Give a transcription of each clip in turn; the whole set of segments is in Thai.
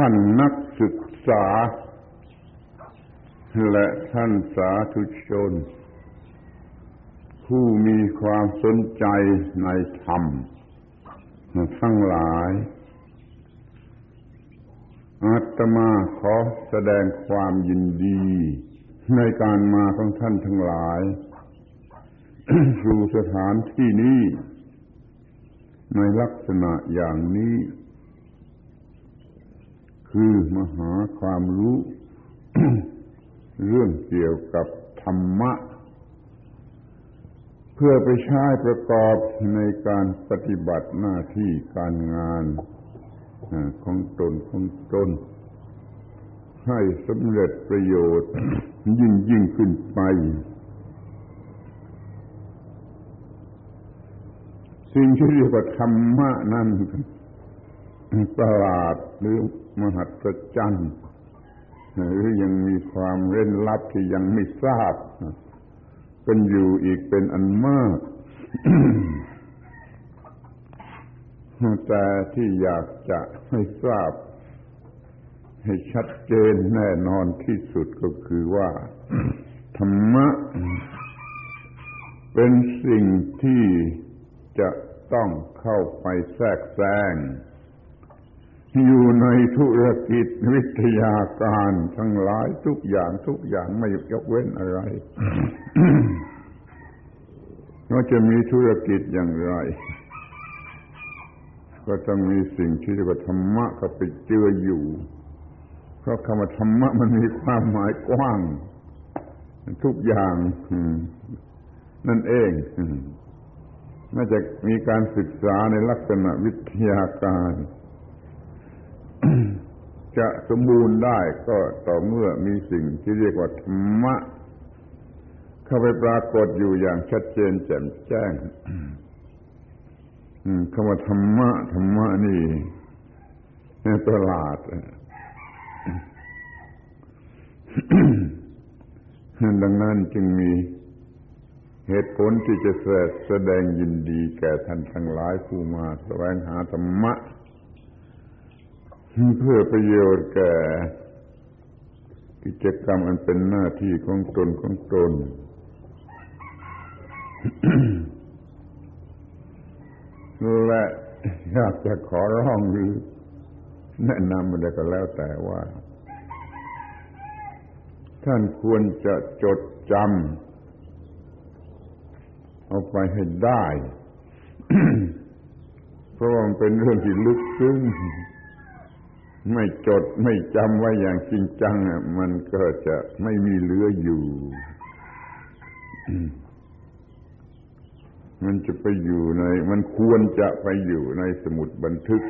ท่านนักศึกษา และท่านสาธุชน ผู้มีความสนใจในธรรม ทั้งหลายอาตมาขอแสดงความยินดี ในการมาของท่านทั้งหลาย สู่สถานที่นี้ ในลักษณะอย่างนี้ คือมหาความรู้ เรื่องเกี่ยวกับธรรมะ เพื่อไปใช้ประกอบในการปฏิบัติหน้าที่การงานของตนของตน ให้สำเร็จประโยชน์ยิ่งยิ่งขึ้นไป สิ่งที่เรียกว่าธรรมะนั้นประหลาดหรือ มหัศจรรย์หรือยังมีความเร้นลับที่ยังไม่ทราบเป็นอยู่อีกเป็นอันมาก แต่ที่อยากจะให้ทราบ ให้ชัดเจนแน่นอนที่สุดก็คือว่า ธรรมะ เป็นสิ่งที่จะต้องเข้าไปแทรกแซง อยู่ในธุรกิจวิทยาการทั้งหลายทุกอย่างทุกอย่างไม่ยกเว้นอะไรว่าจะมีธุรกิจอย่างไร ก็ต้องมีสิ่งที่เรียกว่าธรรมะก็ไปเจืออยู่ เพราะคำว่าธรรมะมันมีความหมายกว้าง ทุกอย่างนั่นเองน่าจะมีการศึกษาในลักษณะวิทยาการ จะสมบูรณ์ได้ก็ต่อเมื่อมีสิ่งที่เรียกว่าธรรมะ เข้าไปปรากฏอยู่อย่างชัดเจนแจ่มแจ้งคำว่าธรรมะธรรมะนี่ประหลาดดังนั้นจึงมีเหตุผลที่จะแสดงยินดีแก่ท่านทั้งหลายผู้มาแสวงหาธรรมะ เพื่อประโยชน์แก่กิจกรรมอันเป็นหน้าที่ของตนของตน และอยากจะขอร้องหรือ แนะนำอะไรก็แล้วแต่ว่า ท่านควรจะจดจำเอาไปให้ได้ เพราะว่ามันเป็นเรื่องที่ลึกซึ้ง ไม่จดไม่จำไว้อย่างจริงจังมันก็จะไม่มีเหลืออยู่ มันจะไปอยู่ใน มันควรจะไปอยู่ในสมุดบันทึก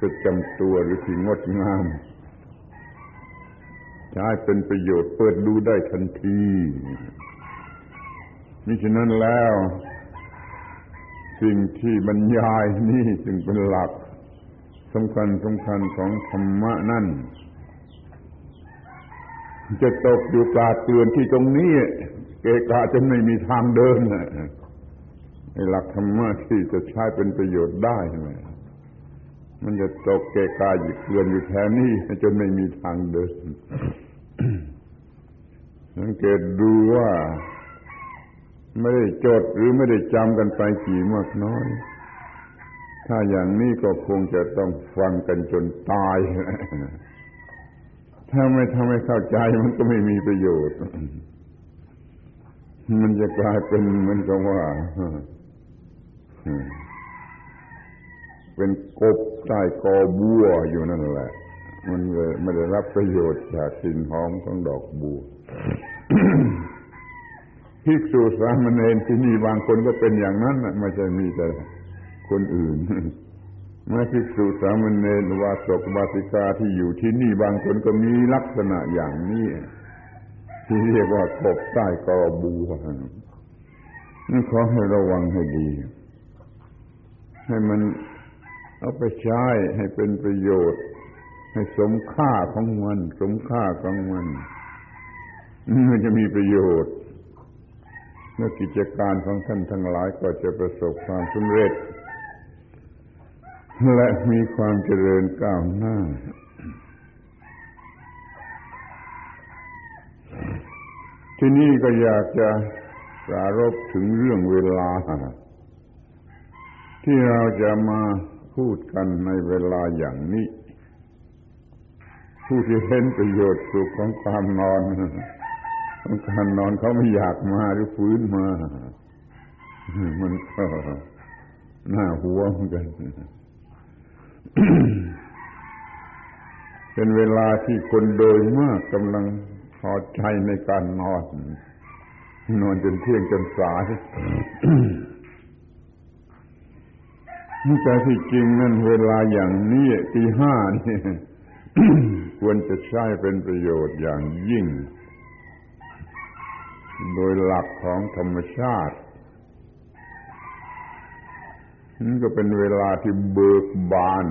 ประจำตัวหรือที่งดงามใช้เป็นประโยชน์เปิดดูได้ทันทีมิฉะนั้นแล้ว สิ่งที่บรรยายนี่จึงเป็นหลัก สำคัญสำคัญของธรรมะนั่น จะตกอยู่ตาเตือนที่ตรงนี้ เกกาจะไม่มีทางเดินไอ้หลักธรรมะที่จะใช้เป็นประโยชน์ได้ไหมมันจะตกเกกาอยู่เตือนอยู่แถวนี้จนไม่มีทางเดิน สังเกตดูว่า ไม่ได้จดหรือไม่ได้จำกันไปกี่มากน้อย ถ้าอย่างนี้ก็คงจะต้องฟังกันจนตาย ถ้าไม่ทำให้เข้าใจมันก็ไม่มีประโยชน์ มันจะกลายเป็นเหมือนกับว่า เป็นกบใต้กอบัวอยู่นั่นแหละ มันเลยไม่ได้รับประโยชน์จากกลิ่นหอมของดอกบัวภิกษุสามเณรที่นี่บางคนก็เป็นอย่างนั้นไม่ใช่มีแต่ คนอื่นแม้ภิกษุสามเณรวาสกวาสิกาที่อยู่ที่นี่บางคนก็มีลักษณะอย่างนี้ที่เรียกว่ากบใต้กอบัวนี่ขอให้ระวังให้ดี ให้มันเอาไปใช้ให้เป็นประโยชน์ ให้สมค่าของมัน สมค่าของมันมันจะมีประโยชน์เมื่อกิจการของท่านทั้งหลายก็จะประสบความสำเร็จ และมีความเจริญก้าวหน้า ที่นี่ก็อยากจะสารบถึงเรื่องเวลา ที่เราจะมาพูดกันในเวลาอย่างนี้ ผู้ที่เห็นประโยชน์สุขของความนอนของการนอนเขาไม่อยากมาหรือฟื้นมา มันก็น่าหัวเหมือนกัน เป็นเวลาที่คนโดยมากกำลังพอใจในการนอน นอนจนเที่ยงจนสายนี่แต่ที่จริงนั่นเวลาอย่างนี้ตีห้านี่ควรจะใช้เป็นประโยชน์อย่างยิ่ง โดยหลักของธรรมชาติ นี่ก็เป็นเวลาที่เบิกบาน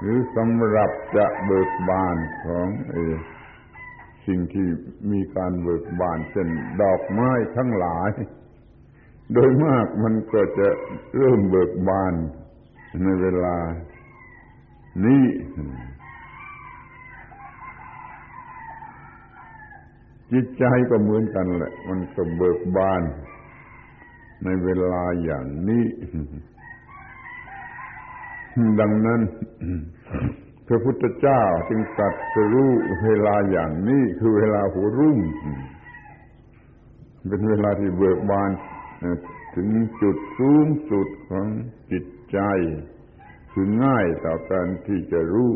หรือสำหรับจะเบิกบานของเอสิ่งที่มีการเบิกบานเช่นดอกไม้ทั้งหลาย โดยมากมันก็จะเริ่มเบิกบานในเวลานี้จิตใจก็เหมือนกันแหละ มันก็เบิกบาน ในเวลาอย่างนี้ ดังนั้น พระพุทธเจ้าจึงตรัสรู้เวลาอย่างนี้ คือเวลาหัวรุ่ง เป็นเวลาที่เบิกบานถึงจุดสูงสุดของจิตใจ คือง่ายต่อการที่จะรู้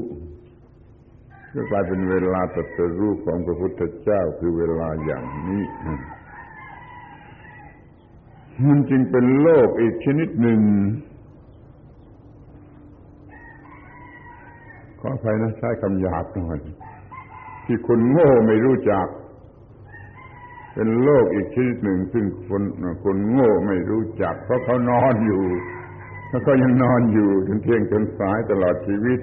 ก็กลายเป็นเวลาตรัสรู้ของพระพุทธเจ้าคือเวลาอย่างนี้ มันจึงเป็นโลกอีกชนิดหนึ่ง ขออภัยนะใช้คำหยาบหน่อย ที่คนโง่ไม่รู้จัก เป็นโลกอีกชนิดหนึ่ง ซึ่งคนคนโง่ไม่รู้จัก เพราะเขานอนอยู่ แล้วก็ยังนอนอยู่จนเที่ยงจนสายตลอดชีวิต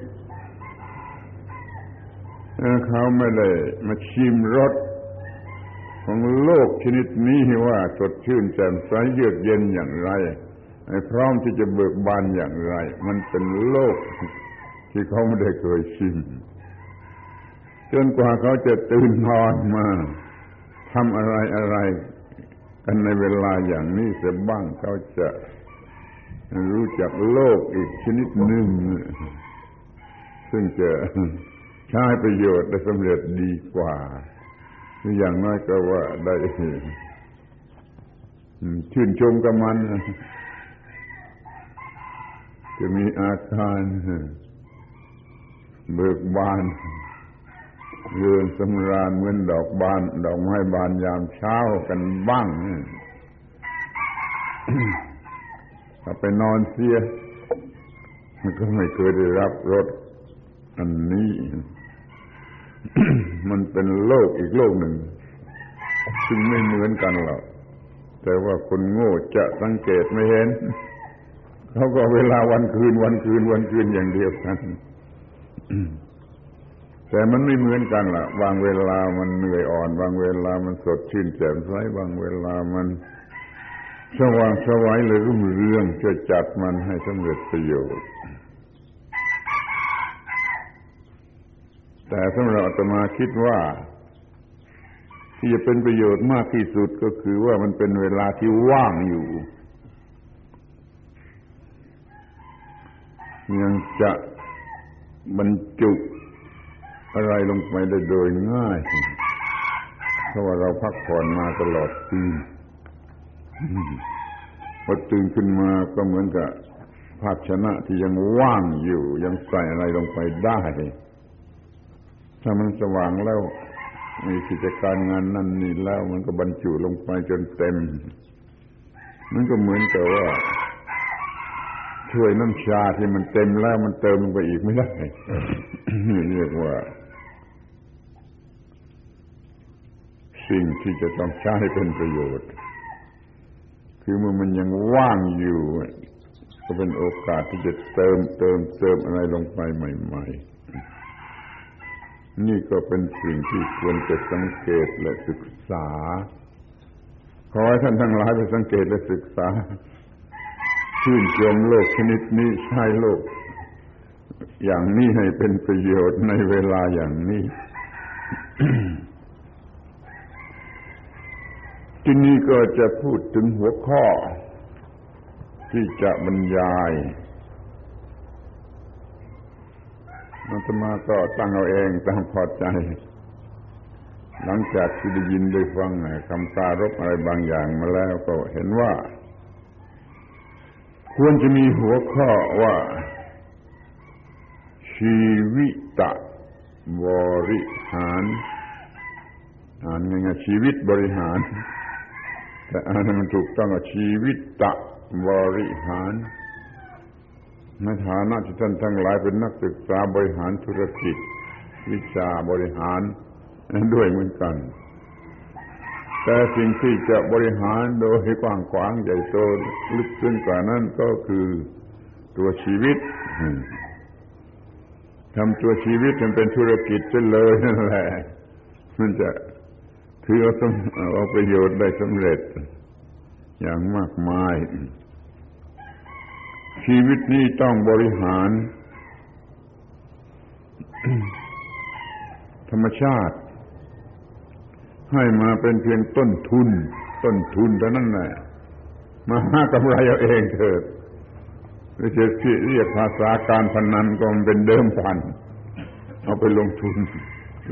เขาไม่ได้มาชิมรส ของโลกชนิดนี้ว่าสดชื่นแจ่มใสเยือกเย็นอย่างไรพร้อมที่จะเบิกบานอย่างไร มันเป็นโลกที่เขาไม่ได้เคยชิมจนกว่าเขาจะตื่นนอนมาทำอะไรอะไรกันในเวลาอย่างนี้เสียบ้างเขาจะรู้จักโลกอีกชนิดหนึ่ง ซึ่งจะใช้ประโยชน์ได้สำเร็จดีกว่า อย่างน้อยก็ว่าได้ชื่นชมกับมัน จะมีอาการเบิกบานเรืองสำราญเหมือนดอกบาน ดอกไม้บานยามเช้ากันบ้างถ้าไปนอนเสียมันก็ไม่เคยได้รับรสอันนี้ มันเป็นโลกอีกโลกหนึ่ง ซึ่งไม่เหมือนกันหรอกแต่ว่าคนโง่จะสังเกตไม่เห็นเขาก็เวลาวันคืนวันคืนวันคืนอย่างเดียวกันแต่มันไม่เหมือนกันล่ะ บางเวลามันเหนื่อยอ่อน บางเวลามันสดชื่นแจ่มใสบางเวลามันสว่างสวัยเลยรุ่งเรืองจะจัดมันให้สำเร็จประโยชน์ แต่สำหรับอาตมาคิดว่า ที่จะเป็นประโยชน์มากที่สุดก็คือว่ามันเป็นเวลาที่ว่างอยู่ยังจะบรรจุอะไรลงไปได้โดยง่าย เพราะว่าเราพักผ่อนมาตลอดคืนพอตื่นขึ้นมาก็เหมือนกับภาชนะที่ยังว่างอยู่ ยังใส่อะไรลงไปได้ ถ้ามันสว่างแล้ว มีกิจการงานนั่นนี่แล้วมันก็บรรจุลงไปจนเต็ม มันก็เหมือนกับว่าช่วยน้ำชาที่มันเต็มแล้วมันเติมลงไปอีกไม่ได้เรียกว่า สิ่งที่จะต้องใช้เป็นประโยชน์ คือเมื่อมันยังว่างอยู่ ก็เป็นโอกาสที่จะเติมเติมเติมอะไรลงไปใหม่ ๆ นี่ก็เป็นสิ่งที่ควรจะสังเกตและศึกษา ขอให้ท่านทั้งหลายไปสังเกตและศึกษาชื่นชมโลกชนิดนี้ใช้โลก อย่างนี้ให้เป็นประโยชน์ในเวลาอย่างนี้ ที่นี่ก็จะพูดถึงหัวข้อ ที่จะบรรยาย มันจะมาก็ตั้งเอาเองตามพอใจ หลังจากที่ได้ยินได้ฟังคำปารบอะไรบางอย่างมาแล้วก็เห็นว่า ควรจะมีหัวข้อว่า ชีวิตบริหารอ่านง่ายๆชีวิตบริหาร แต่อ่านมันถูกต้องว่าชีวิตตะบริหาร ในฐานะที่ท่านทั้งหลายเป็นนักศึกษาบริหารธุรกิจ วิชาบริหารด้วยเหมือนกัน แต่สิ่งที่จะบริหารโดยกว้างขวางใหญ่โตลึกซึ้งกว่านั้นก็คือตัวชีวิตทำตัวชีวิตมันเป็นธุรกิจเเลยนั่นแหละมันจะถือเอาเอาประโยชน์ได้สำเร็จ อย่างมากมาย ชีวิตนี้ต้องบริหาร ธรรมชาติ ให้มาเป็นเพียงต้นทุน ต้นทุนเท่านั้นแหละมาหากำไรเอาเองเถิดหรือจะเรียกภาษาการพนันก็มันเป็นเดิมพัน เอาไปลงทุน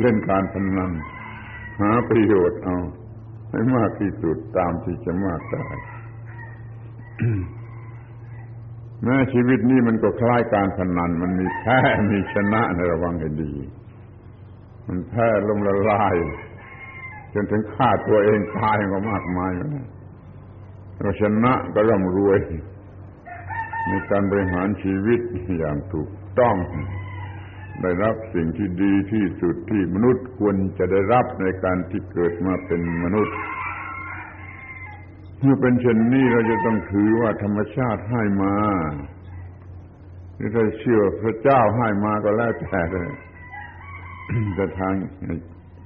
เล่นการพนัน หาประโยชน์เอา ให้มากที่สุดตามที่จะมากได้ แม้ชีวิตนี้มันก็คล้ายการพนัน มันมีแพ้มีชนะในระวังให้ดี มันแพ้ลมละลาย จนถึงฆ่าตัวเองตายก็มากมายเราชนะก็ร่ำรวยในการบริหารชีวิตอย่างถูกต้อง ได้รับสิ่งที่ดีที่สุดที่มนุษย์ควรจะได้รับในการที่เกิดมาเป็นมนุษย์ เมื่อเป็นเช่นนี้เราจะต้องถือว่าธรรมชาติให้มาหรือถ้าเชื่อพระเจ้าให้มาก็แล้วแต่เลยแต่ทาง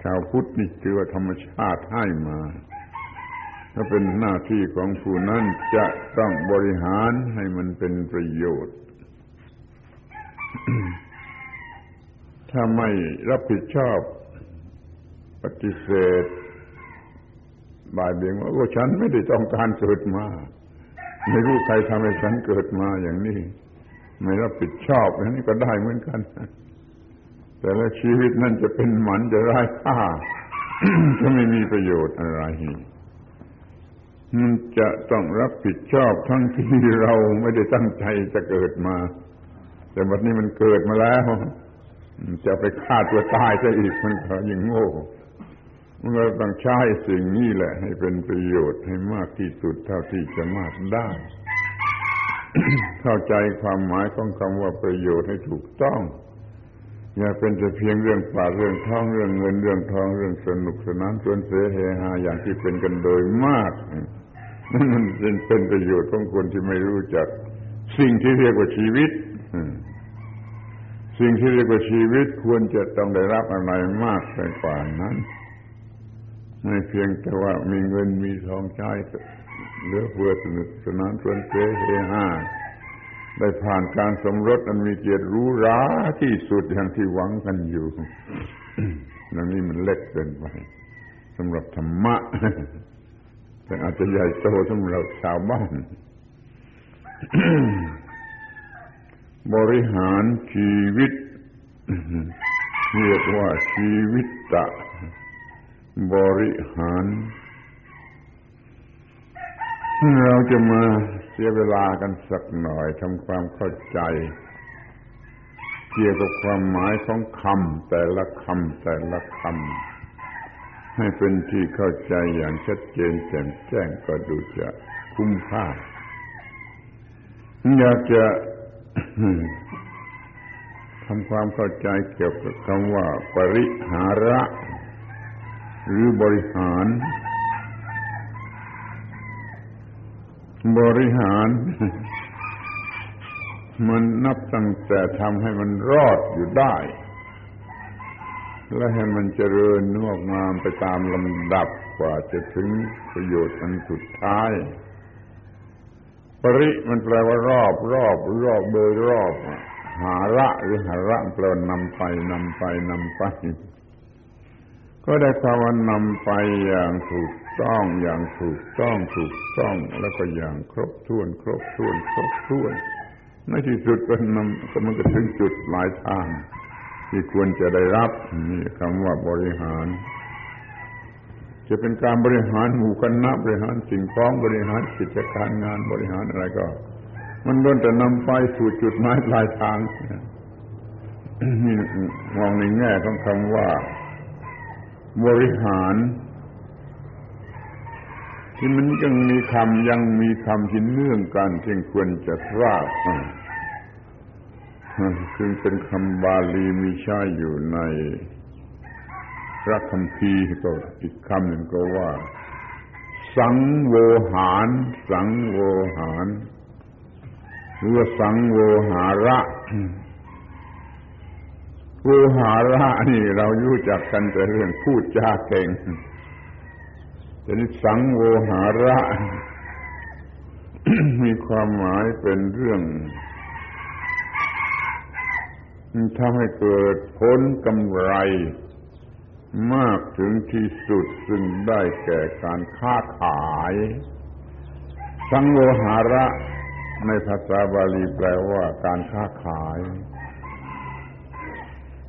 ชาวพุทธนี่ถือว่าธรรมชาติให้มาถ้าเป็นหน้าที่ของผู้นั้นจะต้องบริหารให้มันเป็นประโยชน์ ถ้าไม่รับผิดชอบปฏิเสธ บ่ายเบี่ยงว่าโอ้ฉันไม่ได้ต้องการเกิดมา ไม่รู้ใครทำให้ฉันเกิดมาอย่างนี้ ไม่รับผิดชอบอันนี้ก็ได้เหมือนกัน แต่แล้วชีวิตนั่นจะเป็นหมันจะไร้ค่าจะไม่มีประโยชน์อะไรมันจะต้องรับผิดชอบทั้งที่เราไม่ได้ตั้งใจจะเกิดมา แต่วันนี้มันเกิดมาแล้ว จะไปฆ่าตัวตายซะอีกมันก็ยิ่งโง่ มันก็ต้องใช้สิ่งนี้แหละ ให้เป็นประโยชน์ให้มากที่สุดเท่าที่จะมากได้ เข้าใจความหมายของคำว่าประโยชน์ให้ถูกต้อง อย่าเป็นแต่เพียงเรื่องปาเรื่องท้องเรื่องเงินเรื่องทองเรื่องสนุกสนานชวนเสเฮฮาอย่างที่เป็นกันโดยมากนั่นมันเป็นเป็นประโยชน์ของคนที่ไม่รู้จัก สิ่งที่เรียกว่าชีวิตสิ่งที่เรียกว่าชีวิตควรจะต้องได้รับอะไรมากไปกว่านั้น ไม่เพียงแต่ว่ามีเงินมีทองใช้เหลือเฟือสนุกสนานชวนเสเฮฮาได้ผ่านการสมรสอันมีเกียรติรู้ราที่สุดอย่างที่หวังกันอยู่ดังนี้มันเล็กเกินไปสำหรับธรรมะ แต่อาจจะใหญ่โตสำหรับชาวบ้าน บริหารชีวิตเรียกว่าชีวิตตะ บริหาร เราจะมาเสียเวลากันสักหน่อยทำความเข้าใจ เกี่ยวกับความหมายของคำแต่ละคำแต่ละคำให้เป็นที่เข้าใจอย่างชัดเจนแจ่มแจ้งก็ดูจะคุ้มค่าอยากจะทำความเข้าใจเกี่ยวกับคำว่า ปริหาระ หรือบริหาร บริหาร มันนับตั้งแต่ทำให้มันรอดอยู่ได้ และให้มันเจริญงอกงามไปตามลำดับกว่าจะถึงประโยชน์อันสุดท้าย ปริมันแปลว่ารอบ รอบ รอบโดยรอบ หาระหรือหาระแปลนำไปนำไปนำไป ก็ได้ความว่านำไปอย่างถูกต้องอย่างถูกต้องถูกต้องแล้วก็อย่างครบถ้วน ครบถ้วน ครบถ้วนในที่สุดก็นำก็มันก็ถึงจุดหลายทางที่ควรจะได้รับนี่คำว่าบริหาร จะเป็นการบริหารหมู่คณะบริหารสิ่งของบริหารกิจการงานบริหารอะไรก็ มันล้วนแต่นำไปสู่จุดหมายปลายทางนี่มองในแง่ของคำว่า บริหาร ที่มันยังมีคำยังมีคำที่เนื่องกันที่ควรจะทราบคือเป็นคำบาลีมีใช้อยู่ในพระคัมภีร์ก็อีกคำหนึ่งก็ว่า สังโวหาร สังโวหารหรือสังโวหาระ โวหาระนี่เรารู้จักกันแต่เรื่องพูดจาเก่งแต่นี่สังโวหาระ มีความหมายเป็นเรื่องทำให้เกิดผลกำไร มากถึงที่สุดซึ่งได้แก่การค้าขาย สังโวหาระในภาษาบาลีแปลว่าการค้าขาย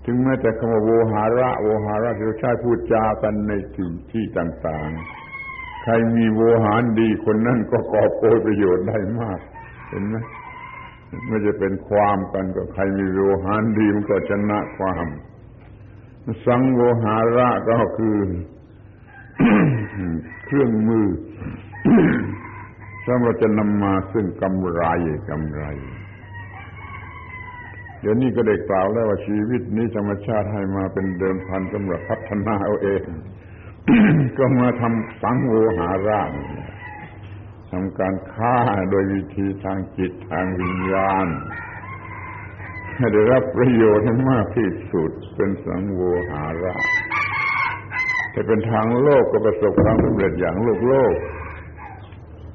ถึงแม้แต่คำว่าโวหาระโวหาระที่เราใช้พูดจากันในที่ที่ต่างๆ ใครมีโวหารดีคนนั้นก็กอบโกยประโยชน์ได้มาก เห็นไหมไม่จะเป็นความกันก็ใครมีโวหารดีมันก็ชนะความ สังโวหาระก็คือเครื่องมือสำหรับจะนำมาซึ่งกำไรกำไร เดี๋ยวนี้ก็ได้กล่าวแล้วว่าชีวิตนี้ธรรมชาติให้มาเป็นเดิมพันสำหรับพัฒนาเอาเอง ก็มาทำสังโวหาระทำการฆ่าโดยวิธีทางจิตทางวิญญาณให้ได้รับประโยชน์ให้มากที่สุดเป็นสังโวหาระถ้าเป็นทางโลกก็ประสบความสำเร็จอย่างโลกโลก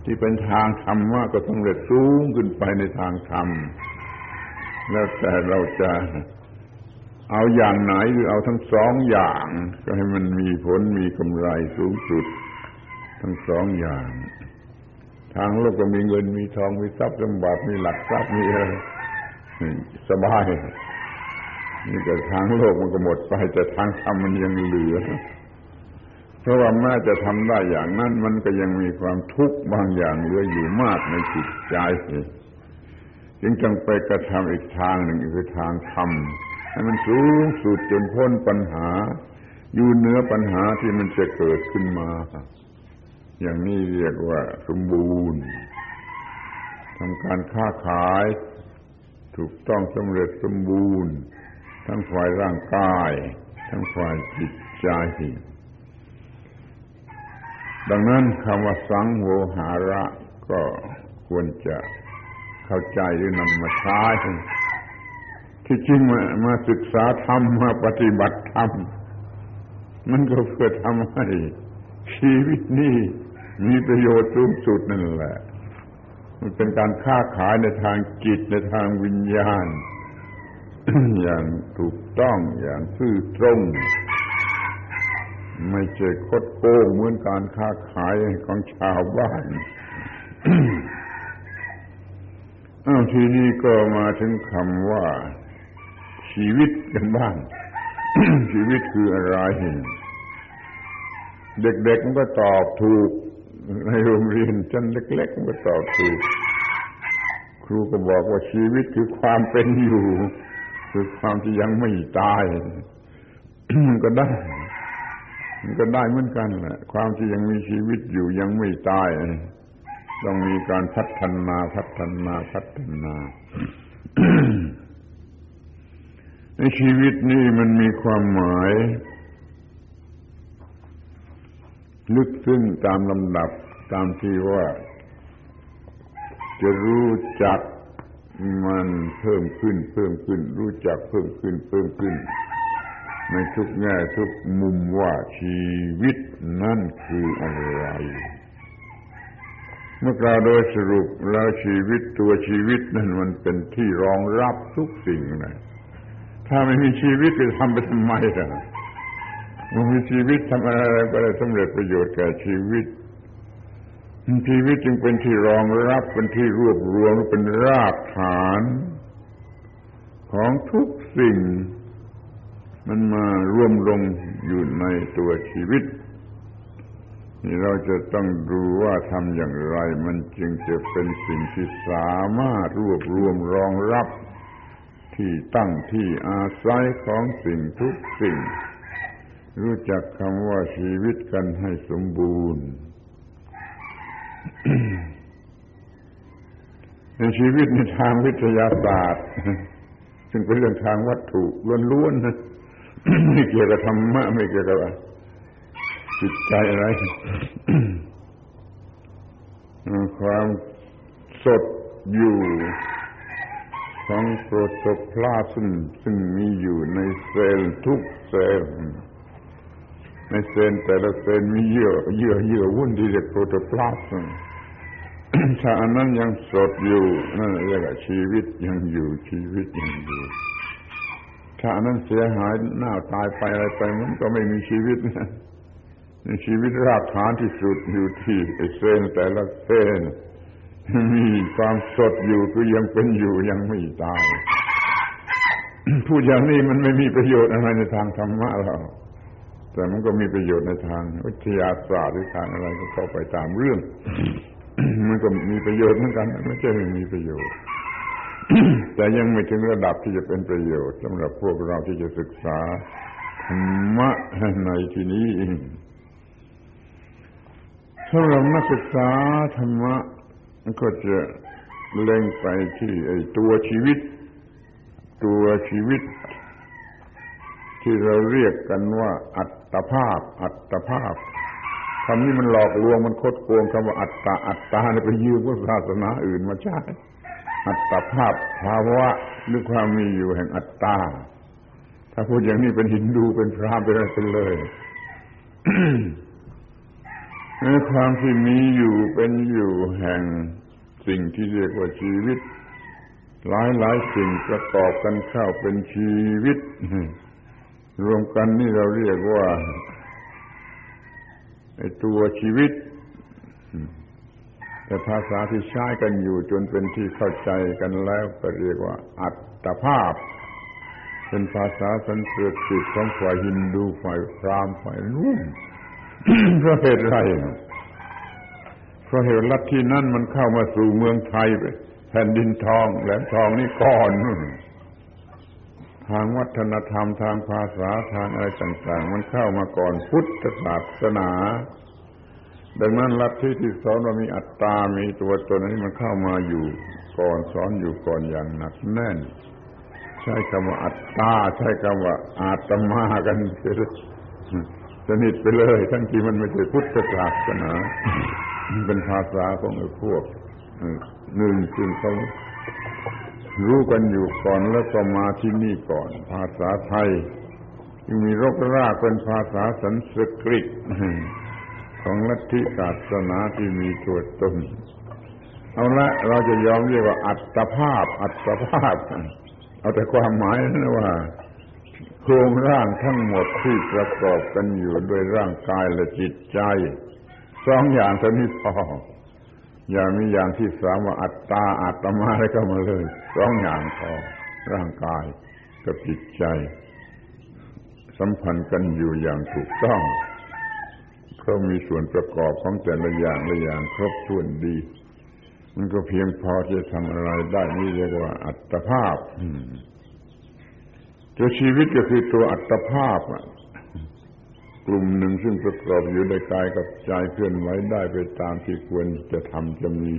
ที่เป็นทางธรรมะก็สำเร็จสูงขึ้นไปในทางธรรม แล้วแต่เราจะเอาอย่างไหนหรือเอาทั้งสองอย่าง ก็ให้มันมีผลมีกำไรสูงสุด ทั้งสองอย่าง ทางโลกก็มีเงินมีทองมีทรัพย์สมบัติมีหลักทรัพย์มีอะไรสบายนี่ก็ทางโลกมันก็หมดไป แต่ทางธรรมมันยังเหลือ เพราะว่าแม้จะทำได้อย่างนั้น มันก็ยังมีความทุกข์บางอย่างเหลืออยู่มากในจิตใจ จึงจงไปกระทำอีกทางหนึ่งคือทางธรรมให้มันสูงสุดจนพ้นปัญหา อยู่เหนือปัญหาที่มันจะเกิดขึ้นมา อย่างนี้เรียกว่าสมบูรณ์ทำการค้าขาย ถูกต้องสำเร็จสมบูรณ์ ทั้งฝ่ายร่างกาย ทั้งฝ่ายจิตใจดังนั้นคำว่าสังโวหาระก็ควรจะ เข้าใจหรือนำมาใช้ที่จริงมามาศึกษาธรรมมาปฏิบัติธรรมมันก็เพื่อทำให้ชีวิตนี้มีประโยชน์สูงสุดนั่นแหละ มันเป็นการค้าขายในทางจิตในทางวิญญาณ อย่างถูกต้องอย่างซื่อตรง ไม่ใช่คดโกงเหมือนการค้าขายของชาวบ้าน ทีนี้ก็มาถึงคำว่า ชีวิตกันบ้าง ชีวิตคืออะไรเด็กๆมันก็ตอบถูก ในโรงเรียนชั้นเล็กๆมันก็ตอบถูก ครูก็บอกว่าชีวิตคือความเป็นอยู่ คือความที่ยังไม่ตายมันก็ได้มันก็ได้เหมือนกันแหละความที่ยังมีชีวิตอยู่ยังไม่ตาย ต้องมีการพัฒนาพัฒนาพัฒนาในชีวิตนี้มันมีความหมาย ลึกซึ้งตามลำดับตามที่ว่า จะรู้จักมันเพิ่มขึ้น เพิ่มขึ้น รู้จักเพิ่มขึ้น เพิ่มขึ้น ในทุกแง่ทุกมุมว่าชีวิตนั่นคืออะไร เมื่อกล่าวโดยสรุปแล้วชีวิตตัวชีวิตนั่นมันเป็นที่รองรับทุกสิ่งนะถ้าไม่มีชีวิตจะทำไปทำไมล่ะมันมีชีวิตทำอะไรก็ได้สำเร็จประโยชน์แก่ชีวิตชีวิตจึงเป็นที่รองรับเป็นที่รวบรวมเป็นรากฐาน ของทุกสิ่ง มันมารวมลงอยู่ในตัวชีวิต เราจะต้องดูว่าทำอย่างไรมันจึงจะเป็นสิ่งที่สามารถรวบรวมรองรับที่ตั้งที่อาศัยของสิ่งทุกสิ่ง รู้จักคำว่าชีวิตกันให้สมบูรณ์ในชีวิตในทางวิทยาศาสตร์ ซึ่งเป็นเรื่องทางวัตถุล้วนๆนะไม่เกี่ยวกับธรรมะไม่เกี่ยวกับ จิตใจอะไร ความสดอยู่ของโปรโตพลาสมซึ่งมีอยู่ในเซลล์ทุกเซลล์ในเซลล์แต่ละเซลล์มีเยื่อเยื่อเยื่อวุ่นที่เรียกโปรโตพลาสมถ้าอันนั้นยังสดอยู่นั่นเรียกว่าชีวิตยังอยู่ชีวิตยังอยู่ ถ้าอันนั้นเสียหายหน้าตายไปอะไรไปมันก็ไม่มีชีวิตนะ ชีวิตรากฐานที่สุดอยู่ที่เซลล์แต่ละเซลล์มีความสดอยู่คือยังเป็นอยู่ยังไม่ตายพูดอย่างนี้มันไม่มีประโยชน์อะไรในทางธรรมะเราแต่มันก็มีประโยชน์ในทางวิทยาศาสตร์หรือทางอะไรก็เข้าไปตามเรื่อง มันก็มีประโยชน์เหมือนกันไม่ใช่ไม่มีประโยชน์ แต่ยังไม่ถึงระดับที่จะเป็นประโยชน์สำหรับพวกเราที่จะศึกษาธรรมะในที่นี้ สำหรับนักศึกษาธรรมะก็จะเล็งไปที่ไอ้ตัวชีวิต ตัวชีวิต ที่เราเรียกกันว่า อัตภาพ อัตภาพคำนี้มันหลอกลวงมันคดโกงคำว่าอัตตาอัตตาเนี่ยไปยืมพระศาสนาอื่นมาใช้อัตภาพภาวะหรือความมีอยู่แห่งอัตตา ถ้าพูดอย่างนี้เป็นหินดูเป็นพรามเป็นอะไรไปเลย ความที่มีอยู่เป็นอยู่แห่งสิ่งที่เรียกว่าชีวิต หลายหลายสิ่งประกอบกันเข้าเป็นชีวิต รวมกันนี่เราเรียกว่าไอตัวชีวิต แต่ภาษาที่ใช้กันอยู่จนเป็นที่เข้าใจกันแล้วก็เรียกว่า อัตภาพ เป็นภาษาสันสกฤตของฝ่ายฮินดูฝ่ายพราหมณ์ฝ่ายนุ่ม เพราะเหตุไรเพราะเหตุลัทธินั่นมันเข้ามาสู่เมืองไทยไปแผ่นดินทองแหลมทองนี่ก่อนทางวัฒนธรรมทางภาษาทางอะไรต่าง ๆ มันเข้ามาก่อนพุทธศาสนา ดังนั้นลัทธิที่สอนว่ามีอัตตา มีตัวตนนี้มันเข้ามาอยู่ก่อนสอนอยู่ก่อนอย่างหนักแน่น ใช้คำว่าอัตตา ใช้คำว่าอาตมากัน สนิทไปเลย ทั้งที่มันไม่ใช่พุทธศาสนาเป็นภาษาของพวกหนึ่งซึ่งเขารู้กันอยู่ก่อนแล้วก็มาที่นี่ก่อน ภาษาไทยยังมีรกรากเป็นภาษาสันสกฤตของลัทธิศาสนาที่มีตัวตนเอาละเราจะยอมเรียกว่าอัตภาพ อัตภาพ เอาแต่ความหมายนะว่า ครงร่างทั้งหมดที่ประกอบกันอยู่ด้วยร่างกายและจิตใจสองอย่างเท่านี้พออย่ามีอย่างที่สามว่าอัตตาอัตมาอะไรก็มาเลยสองอย่างพอร่างกายกับจิตใจ สัมพันธ์กันอยู่อย่างถูกต้องเขามีส่วนประกอบของแต่ละอย่างละอย่างครบถ้วนดี มันก็เพียงพอจะทำอะไรได้นี่เรียกว่าอัตภาพ ตัวชีวิตก็คือตัวอัตภาพกลุ่มหนึ่งซึ่งประกอบอยู่ในกายกับใจเคลื่อนไหวได้ไปตามที่ควรจะทำจะมี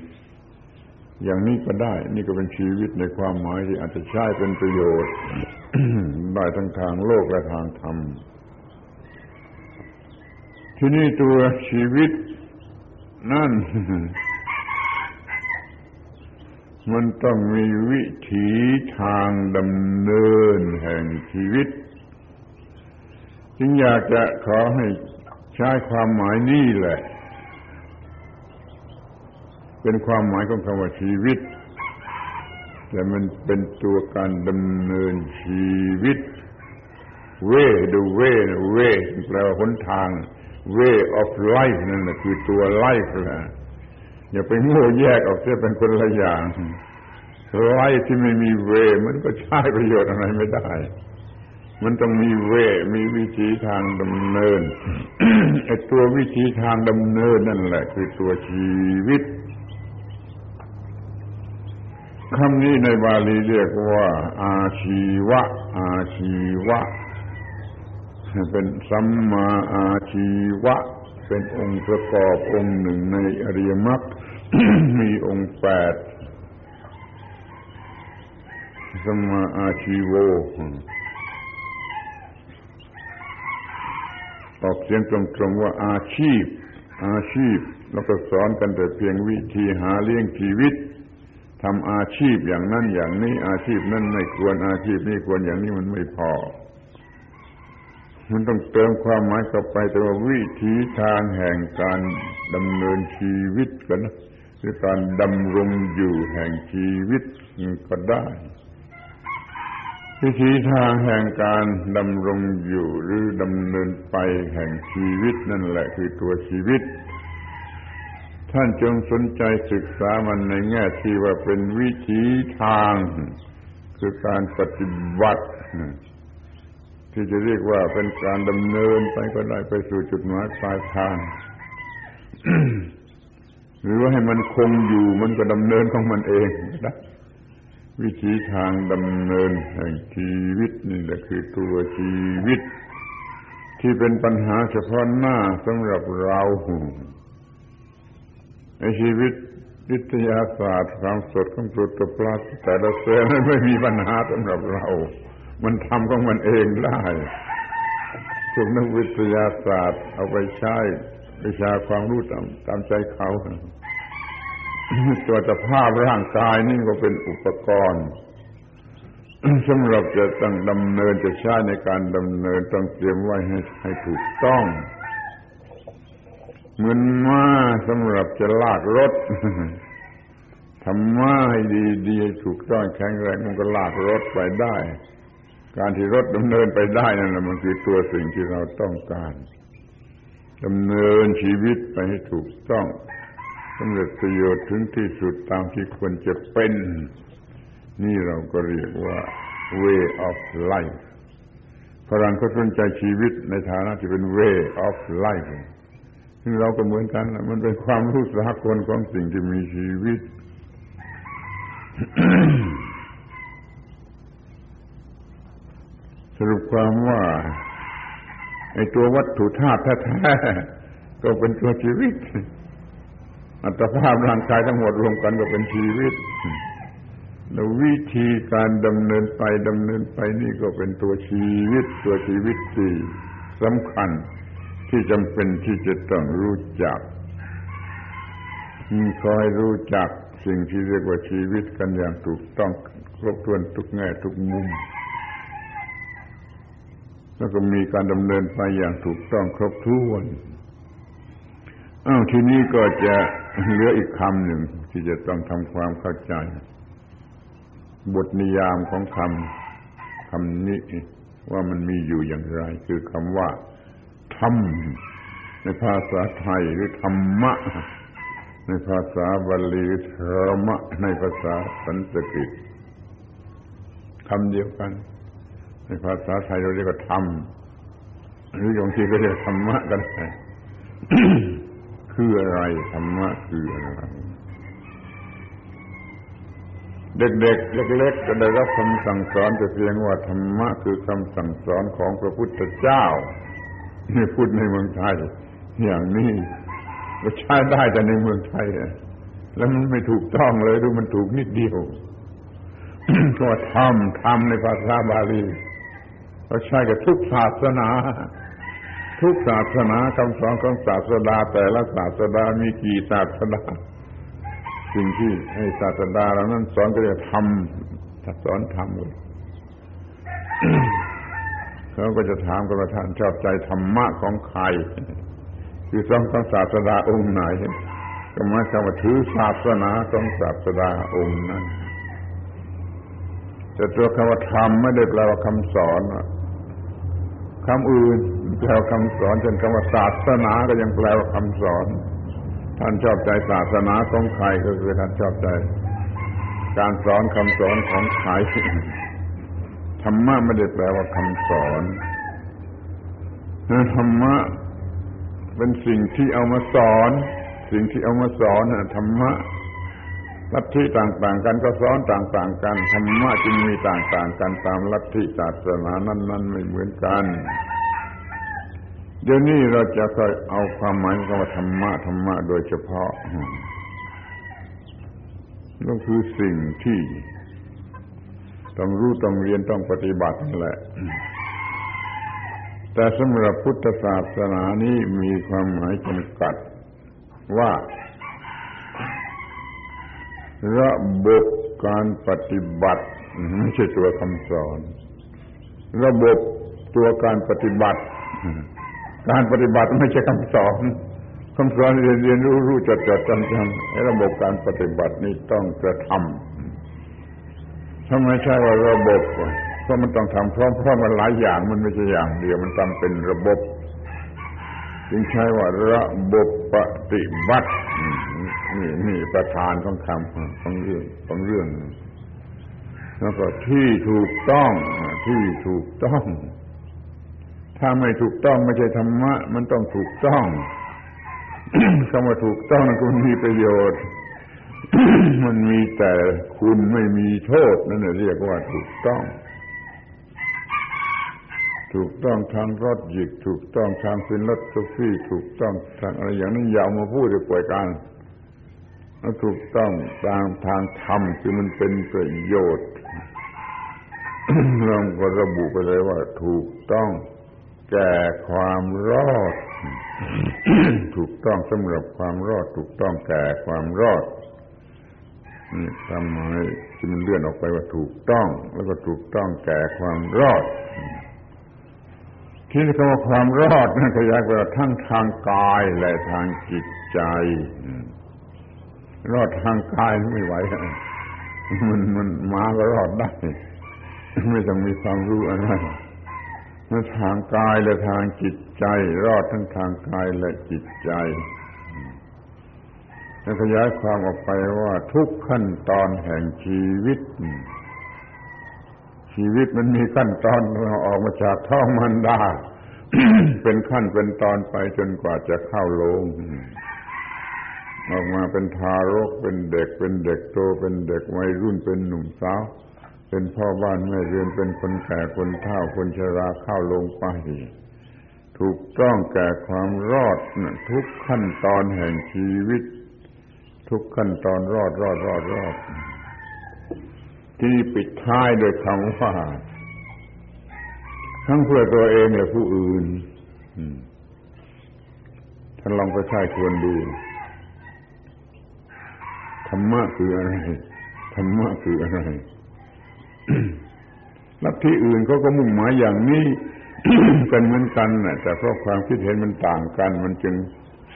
อย่างนี้ก็ได้ นี่ก็เป็นชีวิตในความหมายที่อาจจะใช้เป็นประโยชน์ได้ทั้งทางโลกและทางธรรม ที่นี่ตัวชีวิตนั่น มันต้องมีวิถีทางดำเนินแห่งชีวิต จึงอยากจะขอให้ใช้ความหมายนี้แหละ เป็นความหมายของคำว่าชีวิต แต่มันเป็นตัวการดำเนินชีวิต way the way way แปลว่าหนทาง way of life นั่นแหละคือตัว life แหละ อย่าไปโง่แยกออกเสียเป็นคนละอย่างไล่ที่ไม่มีเว มันก็ใช้ประโยชน์อะไรไม่ได้ มันต้องมีเว มีวิธีทางดำเนินไอ้ตัววิธีทางดำเนินนั่นแหละ คือตัวชีวิตคำนี้ในบาลีเรียกว่า อาชีวะ อาชีวะ เป็นสัมมาอาชีวะ เป็นองค์ประกอบองค์หนึ่งในอริยมรรคมีองค์แปดสมมาอาชีโวออกเสียงตรงๆว่าอาชีพ อาชีพ แล้วก็สอนกันแต่เพียงวิธีหาเลี้ยงชีวิตทำอาชีพอย่างนั้นอย่างนี้อาชีพนั้นไม่ควรอาชีพนี้ควรอย่างนี้มันไม่พอ มันต้องเติมความหมายเข้าไปแต่ว่าวิธีทางแห่งการดำเนินชีวิตกันนะหรือการดำรงอยู่แห่งชีวิตก็ได้วิธีทางแห่งการดำรงอยู่หรือดำเนินไปแห่งชีวิตนั่นแหละคือตัวชีวิต ท่านจงสนใจศึกษามันในแง่ที่ว่าเป็นวิธีทาง คือการปฏิบัติ ที่จะเรียกว่าเป็นการดำเนินไปก็ได้ไปสู่จุดหมายปลายทางหรือว่าให้มันคงอยู่มันก็ดำเนินของมันเองนะวิธีทางดำเนินแห่งชีวิตนี่แหละคือตัวชีวิต ที่เป็นปัญหาเฉพาะหน้าสำหรับเราในชีวิตวิทยาศาสตร์ความสดของโปรตพลาสแต่ละเซลล์ไม่มีปัญหาสำหรับเรา มันทำของมันเองได้พวกนักวิทยาศาสตร์เอาไปใช้วิชาความรู้ตามตามใจเขาตัวสภาพร่างกายนี่ก็เป็นอุปกรณ์สำหรับจะต้องดำเนินจะใช้ในการดำเนินต้องเตรียมไว้ให้ให้ถูกต้อง เหมือนม้าสำหรับจะลากรถทำม้าให้ดีดีให้ถูกต้องแข็งแรงมันก็ลากรถไปได้ การที่รถดำเนินไปได้นั่นแหละมันคือตัวสิ่งที่เราต้องการดำเนินชีวิตไปให้ถูกต้องสำเร็จประโยชน์ถึงที่สุดตามที่ควรจะเป็น นี่เราก็เรียกว่า way of life ฝรั่งก็สนใจชีวิตในฐานะที่เป็น way of life ซึ่งเราก็เหมือนกันมันเป็นความรู้สากลของสิ่งที่มีชีวิต สรุปความว่าไอ้ตัววัตถุธาตุแท้ๆก็เป็นตัวชีวิต อัตภาพร่างกายทั้งหมดรวมกันก็เป็นชีวิต แล้ววิธีการดำเนินไปดำเนินไปนี่ก็เป็นตัวชีวิต ตัวชีวิตที่สำคัญที่จำเป็นที่จะต้องรู้จักคอยรู้จักสิ่งที่เรียกว่าชีวิตกันอย่างถูกต้องครบถ้วนทุกแง่ทุกมุม แล้วก็มีการดำเนินไปอย่างถูกต้องครบถ้วนอ้าวทีนี้ก็จะเหลืออีกคำหนึ่งที่จะต้องทำความเข้าใจ บทนิยามของคำคำนี้ว่ามันมีอยู่อย่างไร คือคำว่าธรรมในภาษาไทยหรือธรรมะ ในภาษาบาลีธรรมะ ในภาษาสันสกฤตคำเดียวกัน ในภาษาไทยเราเรียกว่าธรรมหรือบางทีก็เรียกธรรมะกันไปคืออะไรธรรมะคืออะไร เด็กๆเล็กๆก็ได้รับคำสั่งสอนแต่เพียงว่าธรรมะคือคำสั่งสอนของพระพุทธเจ้านี่พูดในเมืองไทย อย่างนี้ก็ใช้ได้แต่ในเมืองไทยแล้วมันไม่ถูกต้องเลยดูมันถูกนิดเดียวก็ทำทำในภาษาบาลี เราใช้กับทุกศาสนา ทุกศาสนาคำสอนของศาสดา แต่ละศาสดามีกี่ศาสดาสิ่งที่ให้ศาสดาเรานั้นสอนก็จะทำสอนทำเลยเขาก็จะถามกันว่าท่านชอบใจธรรมะของใครคือสองของศาสดาองค์ไหนก็มาความว่าถือศาสนาของศาสดาองค์นั้นแต่ตัวคำว่าธรรมไม่ได้แปลว่าคำสอน คำอื่นแปลคำสอนเช่นคำว่าศาสนาก็ยังแปลว่าคำสอน ท่านชอบใจศาสนาของใครก็คือท่านชอบใจ การสอนคำสอนของใครธรรมะไม่ได้แปลว่าคำสอนธรรมะเป็นสิ่งที่เอามาสอน สิ่งที่เอามาสอนธรรมะ ลัทธิต่างๆ กันก็สอนต่างๆกันธรรมะจึงมีต่างๆ กันตามลัทธิศาสนานั้น ๆ ไม่เหมือนกัน เดี๋ยวนี้เราจะค่อยเอาความหมายของว่าธรรมะธรรมะโดยเฉพาะก็คือสิ่งที่ต้องรู้ต้องเรียนต้องปฏิบัติแหละ แต่สำหรับพุทธศาสนานี้มีความหมายจำกัดว่า ระบบการปฏิบัติไม่ใช่ตัวคำสอน ระบบตัวการปฏิบัติ การปฏิบัติไม่ใช่คำสอนคำสอนเรียนเรียนรู้รู้จัดจัดจำจำระบบการปฏิบัตินี้ต้องกระทำถ้าไมใช่ว่าระบบเพราะมันต้องทำพร้อมๆกันหลายอย่างมันไม่ใช่อย่างเดียวมันทำเป็นระบบจึงใช้ว่าระบบปฏิบัติ นี่นี่ประธานของคำของเรื่องของเรื่อง แล้วก็ที่ถูกต้องที่ถูกต้อง ถ้าไม่ถูกต้องไม่ใช่ธรรมะ มันต้องถูกต้องคำว่าถูกต้องมันมีประโยชน์ มันมีแต่คุณไม่มีโทษนั่นเรียกว่าถูกต้อง ถูกต้องทางรถหยิก ถูกต้องทางฟินรถสุฟี่ถูกต้องทางอะไรอย่างนี้อย่ามาพูดจะป่วยกัน ถูกต้องตามทางธรรมคือมันเป็นประโยชน์เราก็ระบุไปเลยว่า ถูกต้องแก่ความรอด ถูกต้องสำหรับความรอด ถูกต้องแก่ความรอดนี่ทำไมที่มันเลื่อนออกไปว่าถูกต้อง แล้วก็ถูกต้องแก่ความรอดที่คำว่าความรอดนั่นขยายไปว่าทั้งทางกายและทางจิตใจ รอดทางกายไม่ไหวมันมันมาก็รอดได้ ไม่ต้องมีความรู้อะไรทั้งทางกายและทางจิตใจ รอดทั้งทางกายและจิตใจจะขยายความออกไปว่าทุกขั้นตอนแห่งชีวิต ชีวิตมันมีขั้นตอนออกมาจากท้องมันดาเป็นขั้นเป็นตอนไปจนกว่าจะเข้าลง ออกมาเป็นทารกเป็นเด็ก เป็นเด็กโตเป็นเด็กวัยรุ่นเป็นหนุ่มสาว เป็นพ่อบ้านแม่เรือนเป็นคนแก่คนเฒ่าคนชราเข้าลงไปถูกต้องแก่ความรอดทุกขั้นตอนแห่งชีวิต ทุกขั้นตอนรอดรอดรอดรอดที่ปิดท้ายโดยคำว่า ทั้งเพื่อตัวเองและผู้อื่นท่านลองไปใช้ควรดู ธรรมะคืออะไรธรรมะคืออะไรลัทธิอื่นเขาก็มุ่งหมายอย่างนี้กันเหมือนกันนะแต่เพราะความคิดเห็นมันต่างกัน มันจึง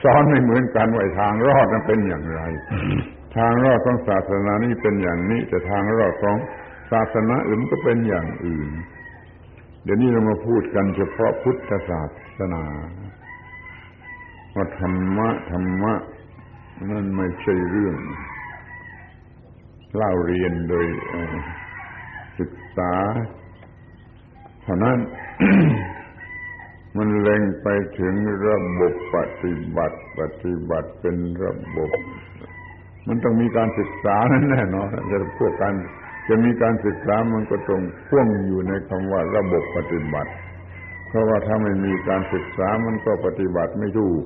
สอนไม่เหมือนกันว่าทางรอดนั้นเป็นอย่างไร ทางรอดของศาสนานี้เป็นอย่างนี้ แต่ทางรอดของศาสนาอื่นก็เป็นอย่างอื่น เดี๋ยวนี้เรามาพูดกันเฉพาะพุทธศาสนาว่าธรรมะธรรมะนั่นไม่ใช่เรื่อง เล่าเรียนโดยศึกษาเท่านั้น มันเล็งไปถึงระบบปฏิบัติ ปฏิบัติเป็นระบบ มันต้องมีการศึกษานั่นแน่นอนจะพวกกันจะมีการศึกษามันก็ต้องพ่วงอยู่ในคำว่าระบบปฏิบัติ เพราะว่าถ้าไม่มีการศึกษามันก็ปฏิบัติไม่ถูก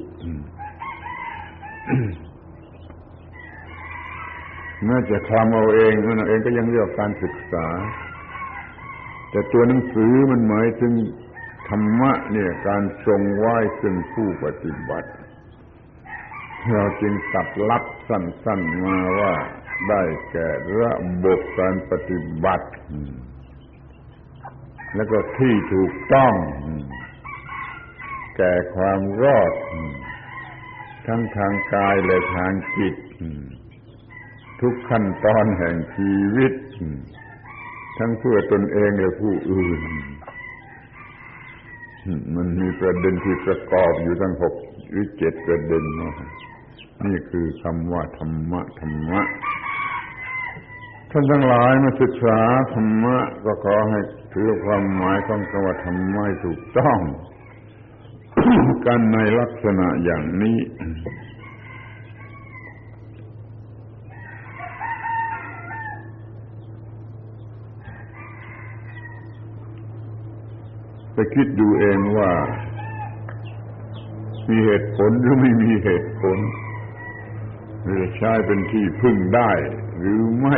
แม้จะคลำเอาเองมันเองก็ยังเรียกการศึกษา แต่ตัวหนังสือมันหมายถึงธรรมะเนี่ยการทรงไหว้ซึ่งผู้ปฏิบัติ เราจึงตัดลับสั้น ๆมาว่าได้แก่ระบบการปฏิบัติ แล้วก็ที่ถูกต้อง แก่ความรอด ทั้งทางกายและทางจิต ทุกขั้นตอนแห่งชีวิต ทั้งเพื่อตนเองและผู้อื่น มันมีประเด็นที่ประกอบอยู่ทั้งหกหรือเจ็ดประเด็นนี่คือคำว่าธรรมะธรรมะ ท่านทั้งหลายมาศึกษาธรรมะก็ขอให้ถือความหมายของคำว่าธรรมะถูกต้อง กันในลักษณะอย่างนี้ ไปคิดดูเองว่า มีเหตุผลหรือไม่มีเหตุผลหรือใช้เป็นที่พึ่งได้ หรือไม่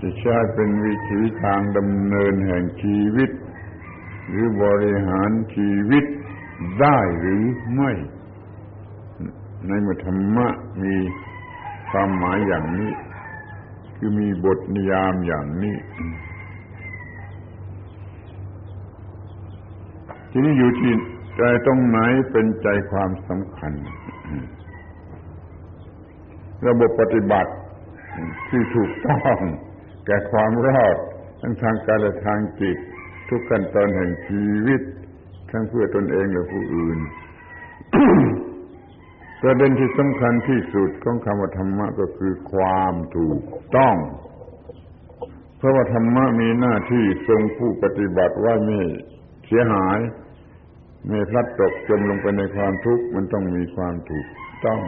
จะใช้เป็นวิธีทางดำเนินแห่งชีวิต หรือบริหารชีวิตได้หรือไม่ ในมธรรมะมีความหมายอย่างนี้ คือมีบทนิยามอย่างนี้ ทีนี้อยู่ที่ใจตรงไหนเป็นใจความสำคัญ ระบบปฏิบัติที่ถูกต้องแก่ความรอด ทั้งทางกายและทางจิต ทุกขั้นตอนแห่งชีวิต ทั้งเพื่อตนเองและผู้อื่น ประเด็นที่สำคัญที่สุดของคำว่าธรรมะก็คือความถูกต้องเพราะว่าธรรมะมีหน้าที่ทรงผู้ปฏิบัติว่าไม่เสียหาย ไม่พลัดตกจมลงไปในความทุกข์มันต้องมีความถูกต้อง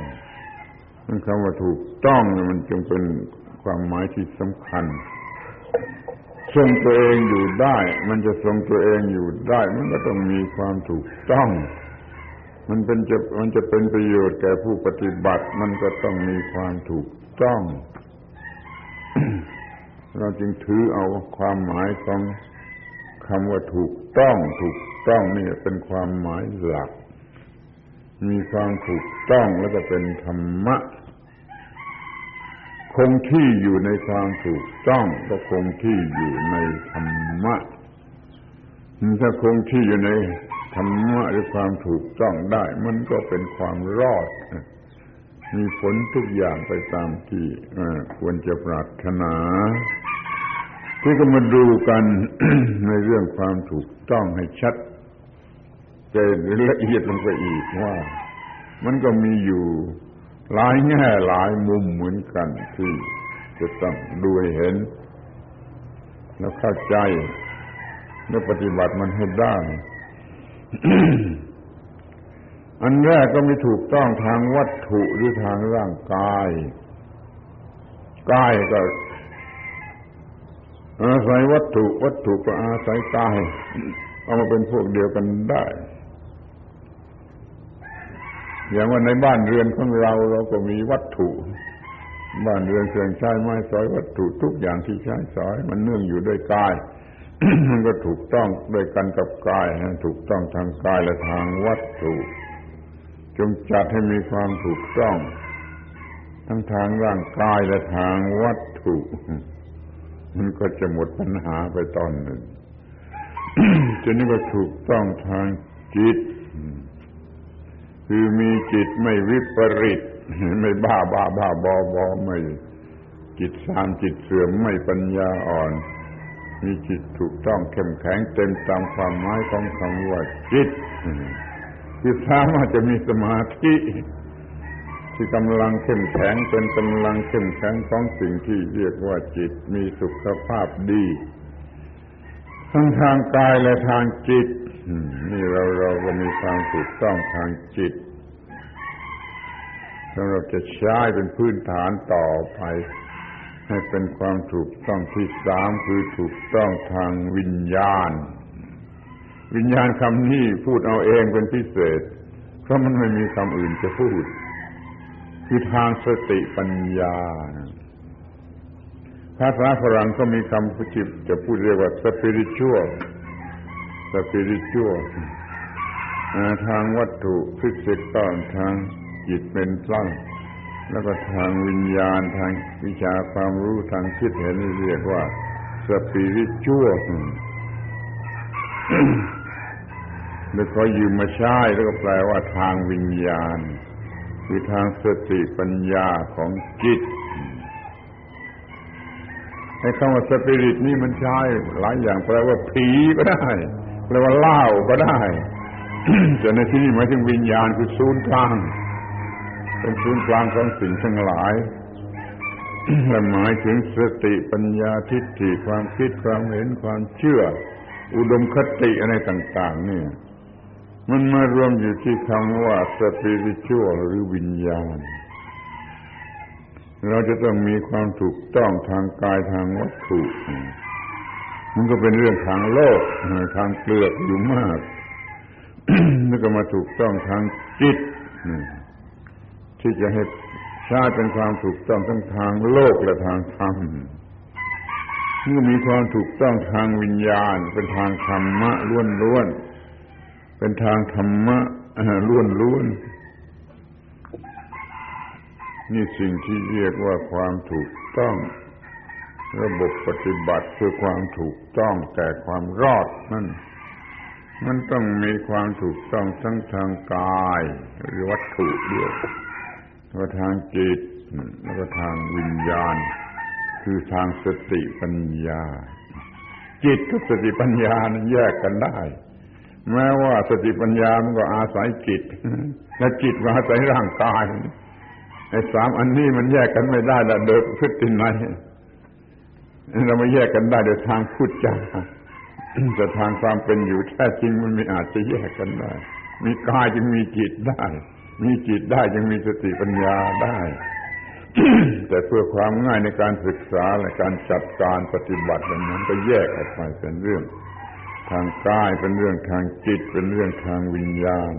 มันคำว่าถูกต้องมันจึงเป็นความหมายที่สำคัญทรงตัวเองอยู่ได้ มันจะทรงตัวเองอยู่ได้ มันก็ต้องมีความถูกต้อง มันเป็นจะมันจะเป็นประโยชน์แก่ผู้ปฏิบัติ มันก็ต้องมีความถูกต้อง เราจึงถือเอาความหมายของคำว่าถูกต้องถูก ต้องนี่เป็นความหมายหลัก มีความถูกต้องแล้วก็เป็นธรรมะ คงที่อยู่ในความถูกต้อง ก็คงที่อยู่ในธรรมะถ้าคงที่อยู่ในธรรมะหรือความถูกต้องได้ มันก็เป็นความรอด มีผลทุกอย่างไปตามที่ควรจะปรารถนา ที่ก็มาดูกันในเรื่องความถูกต้องให้ชัด จนละเอียดลงไปอีกว่า มันก็มีอยู่หลายแง่หลายมุมเหมือนกันที่จะต้องดูให้เห็น แล้วเข้าใจ แล้วปฏิบัติมันให้ได้ อันแรกก็ไม่ถูกต้องทางวัตถุหรือทางร่างกายกายก็อาศัยวัตถุ วัตถุก็อาศัยกาย เอามาเป็นพวกเดียวกันได้ อย่างว่าในบ้านเรือนของเราเราก็มีวัตถุ บ้านเรือนเครื่องใช้ไม้สอยวัตถุทุกอย่างที่ใช้สอย มันเนื่องอยู่ด้วยกาย มันก็ถูกต้องด้วยกันกับกายถูกต้องทางกายและทางวัตถุ จงจัดให้มีความถูกต้อง ทั้งทางร่างกายและทางวัตถุ มันก็จะหมดปัญหาไปตอนหนึ่งจนนี้ก็ถูกต้องทางจิต คือมีจิตไม่วิปริต ไม่บ้าบ้าบ้าบอบอไม่ จิตสามจิตเสื่อมไม่ปัญญาอ่อน มีจิตถูกต้องเข้มแข็งเต็มตามความหมายของคำว่าจิตคือสามารถจะมีสมาธิที่กำลังเข้มแข็งเป็นกำลังเข้มแข็งของสิ่งที่เรียกว่าจิตมีสุขภาพดีทั้งทางกายและทางจิต นี่เราเราก็มีความถูกต้องทางจิตสำหรับจะใช้เป็นพื้นฐานต่อไป ให้เป็นความถูกต้องที่สามคือถูกต้องทางวิญญาณ วิญญาณคำนี้พูดเอาเองเป็นพิเศษ เพราะมันไม่มีคำอื่นจะพูด คือทางสติปัญญาภาษาฝรั่งก็มีคำพูดจะพูดเรียกว่า spiritual สปิริตชั่วทางวัตถุฟิสิกส์ทางจิตเป็นพลังแล้วก็ทางวิญญาณทางวิชาความรู้ทางคิดเห็นเรียกว่าสปิริตชั่วแล้วก็ยืมมาใช้แล้วก็แปลว่าทางวิญญาณคือทางสติปัญญาของจิตให้คำว่าสปิริตนี่มันใช้หลายอย่างแปลว่าผีก็ได้ แปลว่าเล่าก็ได้แต่ในที่นี้หมายถึงวิญญาณคือศูนย์กลาง เป็นศูนย์กลางของสิ่งทั้งหลายและหมายถึงสติปัญญาทิฏฐิความคิดความเห็นความเชื่อ อุดมคติอะไรต่าง ๆ เนี่ย มันมารวมอยู่ที่คำว่าสปิริตชัวหรือวิญญาณ เราจะต้องมีความถูกต้องทางกายทางวัตถุ มันก็เป็นเรื่องทางโลกทางเปลือกอยู่มากแล้วก็มาถูกต้องทางจิตที่จะให้ชาติเป็นความถูกต้องทั้งทางโลกและทางธรรมเมื่อมีความถูกต้องทางวิญญาณ เป็นทางธรรมะล้วนๆเป็นทางธรรมะล้วนๆนี่สิ่งที่เรียกว่าความถูกต้อง ระบบปฏิบัติเพื่อความถูกต้องแก่ความรอดนั่นมันต้องมีความถูกต้องทั้งทางกายหรือวัตถุด้วยแล้วทางจิตแล้วก็ทางวิญญาณ คือทางสติปัญญา จิตกับสติปัญญานั้นแยกกันได้ แม้ว่าสติปัญญามันก็อาศัยจิต และจิตก็อาศัยร่างกายไอ้สามอันนี้มันแยกกันไม่ได้ละโดยพฤตินัย เราไม่แยกกันได้โดยทางพูดจาแต่ทางความเป็นอยู่แท้จริงมันไม่อาจจะแยกกันได้ มีกายจึงมีจิตได้ มีจิตได้จึงมีสติปัญญาได้ แต่เพื่อความง่ายในการศึกษาและการจัดการปฏิบัตินั้นก็แยกออกไปเป็นเรื่อง ทางกายเป็นเรื่องทางจิตเป็นเรื่องทางวิญญาณ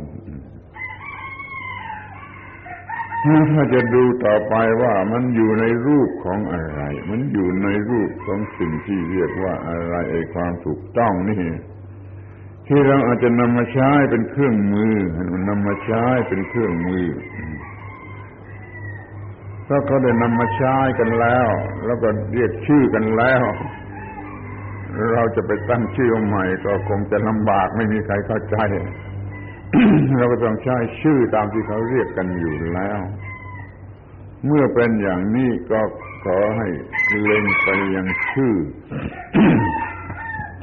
ถ้าจะดูต่อไปว่ามันอยู่ในรูปของอะไร มันอยู่ในรูปของสิ่งที่เรียกว่าอะไรไอ้ความถูกต้องนี่ ที่เราอาจจะนำมาใช้เป็นเครื่องมือมันนำมาใช้เป็นเครื่องมือถ้าเขาได้นำมาใช้กันแล้ว แล้วก็เรียกชื่อกันแล้ว เราจะไปตั้งชื่อใหม่ก็คงจะลำบากไม่มีใครเข้าใจ เราก็ต้องใช้ชื่อตามที่เขาเรียกกันอยู่แล้ว เมื่อเป็นอย่างนี้ก็ขอให้เล็งไปยังชื่อ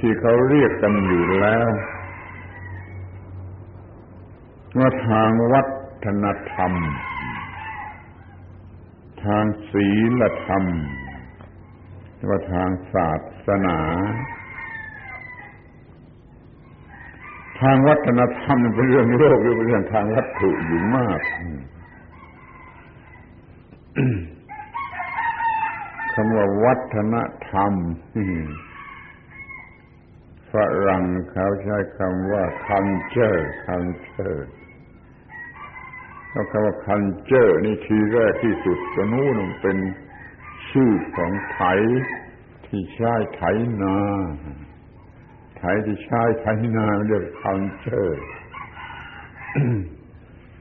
ที่เขาเรียกกันอยู่แล้วว่าทางวัฒนธรรม ทางศีลธรรมว่าทางศาสนา ทางวัฒนธรรมเป็นเรื่องโลกหรือเป็นเรื่องทางวัตถุอยู่มากคำว่าวัฒนธรรมฝรั่งเขาใช้คำว่า culture culture เขาคำว่า culture นี่ทีแรกที่สุดก็นู้นเป็นชื่อของไถที่ใช้ไถนา ไถที่ใช้ไถนาเรียกคัลเจอร์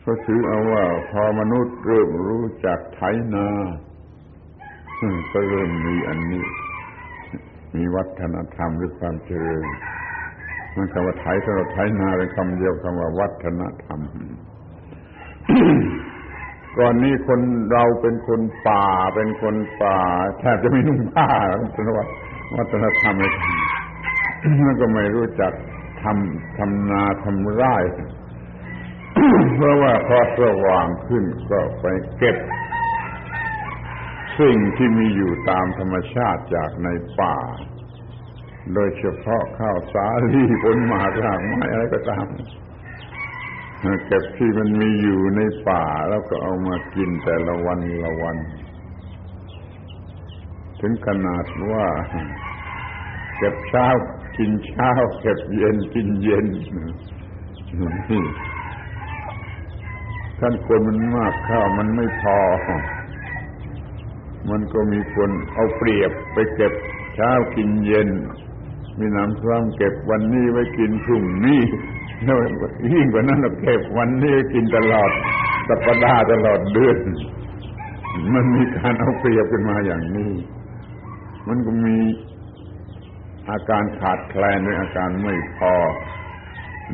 เขาถือเอาว่าพอมนุษย์เริ่มรู้จักไถนาก็เริ่มมีอันนี้ มีวัฒนธรรมหรือความเจริญมันคำว่าไถสำหรับไถนาเป็นคำเดียวคำว่าวัฒนธรรม ก่อนนี้คนเราเป็นคนป่า เป็นคนป่าแทบจะไม่นุ่งผ้าวัฒนธรรมเลย มันก็ไม่รู้จักทำทำนาทำไร่เพราะว่าพอสว่างขึ้นก็ไปเก็บ สิ่งที่มีอยู่ตามธรรมชาติจากในป่า โดยเฉพาะข้าวสาลีผลหมากรากไม้อะไรก็ตามเก็บที่มันมีอยู่ในป่าแล้วก็เอามากินแต่ละวันละวัน ถึงขนาดว่า เก็บเช้า กินเช้าเก็บเย็นกินเย็นนี่ท่านคนมันมากข้าวมันไม่พอ มันก็มีคนเอาเปรียบไปเก็บเช้ากินเย็น มีน้ำซ้ำเก็บวันนี้ไว้กินพรุ่งนี้ยิ่งกว่านั้นเราเก็บวันนี้กินตลอดสัปดาห์ตลอดเดือน มันมีการเอาเปรียบขึ้นมาอย่างนี้ มันก็มี อาการขาดแคลนหรืออาการไม่พอ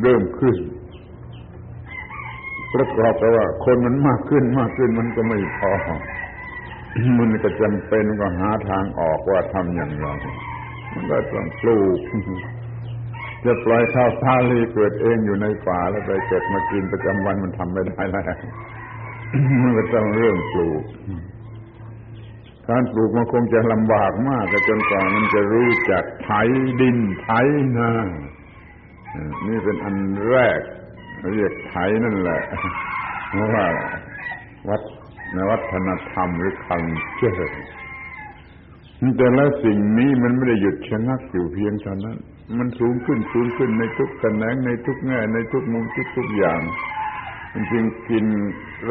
เริ่มขึ้นประกอบกับว่า คนมันมากขึ้นมากขึ้นมันก็ไม่พอ มันก็จำเป็นก็หาทางออกว่าทำอย่างไรมันก็ต้องปลูก จะปล่อยข้าวสาลีเกิดเองอยู่ในป่าแล้วไปเก็บมากินประจำวันมันทำไม่ได้แล้วมันก็ต้องเรื่องปลูก การปลูกมันคงจะลำบากมากจนกว่ามันจะรู้จักไถดินไถนานี่เป็นอันแรก เรียกไถนั่นแหละเพราะว่าวัดในวัฒนธรรมหรือคังเชื่อแต่ละสิ่งนี้มันไม่ได้หยุดชะงักอยู่เพียงเท่านั้น มันสูงขึ้นสูงขึ้นในทุกแขนงในทุกแง่ในทุกมุมทุกทุกอย่าง มันจึงกิน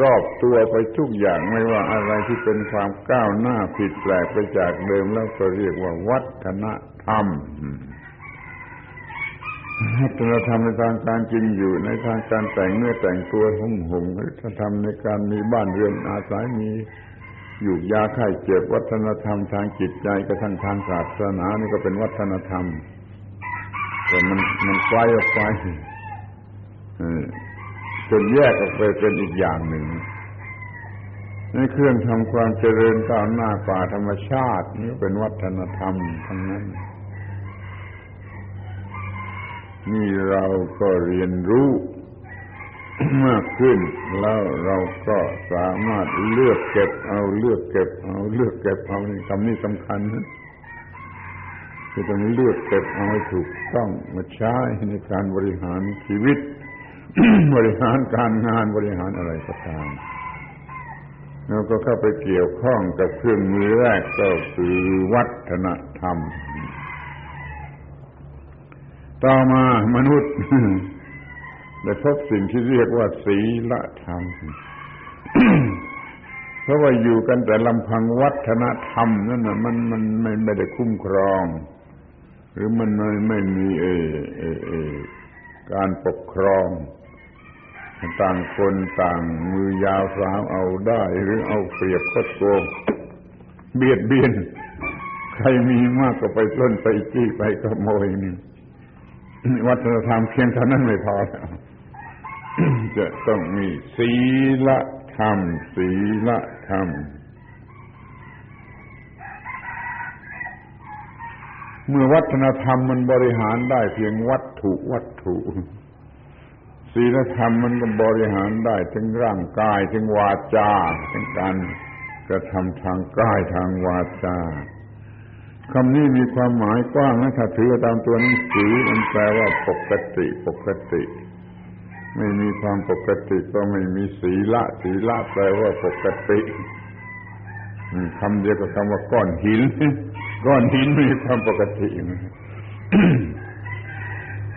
รอบตัวไปทุกอย่างไม่ว่าอะไรที่เป็นความก้าวหน้าผิดแปลกไปจากเดิมแล้วก็เรียกว่าวัฒนธรรมวัฒนธรรมในทางการกินอยู่ในทางการแต่งเนื้อแต่งตัวหงหงวัฒนธรรมในการมีบ้านเรือนอาศัยมีอยู่ยาไข้เจ็บวัฒนธรรมทางจิตใจกระทั่งทางศาสนานี่ก็เป็นวัฒนธรรมแต่มันมันไกลออกไป จนแยกออกไปเป็นอีกอย่างหนึ่งในเครื่องทำความเจริญก้าวหน้าป่าธรรมชาตินี่เป็นวัฒนธรรมทั้งนั้น นี่เราก็เรียนรู้มากขึ้น แล้วเราก็สามารถเลือกเก็บเอาเลือกเก็บเอาเลือกเก็บเอาคำนี้สำคัญนะคือต้องเลือกเก็บเอาให้ถูกต้องมาใช้ในการบริหารชีวิต บริหารการงานบริหารอะไรก็ตามแล้วก็เข้าไปเกี่ยวข้องกับเครื่องมือแรกก็คือวัฒนธรรม ต่อมามนุษย์ได้พบสิ่งที่เรียกว่าศีลธรรม เพราะว่าอยู่กันแต่ลำพังวัฒนธรรมนั่นนะมันมันไม่ไม่ได้คุ้มครอง หรือมันไม่ไม่มีเอเอเอการปกครอง ต่างคนต่างมือยาวสาวเอาได้ หรือเอาเปรียบคดโกงเบียดเบียน ใครมีมากก็ไปล้นไปจี้ไปขโมยนี่วัฒนธรรมเพียงเท่านั้นไม่พอจะต้องมีศีลธรรมศีลธรรมเมื่อวัฒนธรรมมันบริหารได้เพียงวัตถุวัตถุ ศีลธรรมมันก็บริหารได้ถึงร่างกายถึงวาจาถึงการกระทำทางกายทางวาจาคำนี้มีความหมายกว้างนะถ้าถือตามตัวหนังสือมันแปลว่าปกติปกติ ไม่มีความปกติก็ไม่มีศีละ ศีละแปลว่าปกติคำเดียวกับคำว่าก้อนหิน ก้อนหินมีความปกติ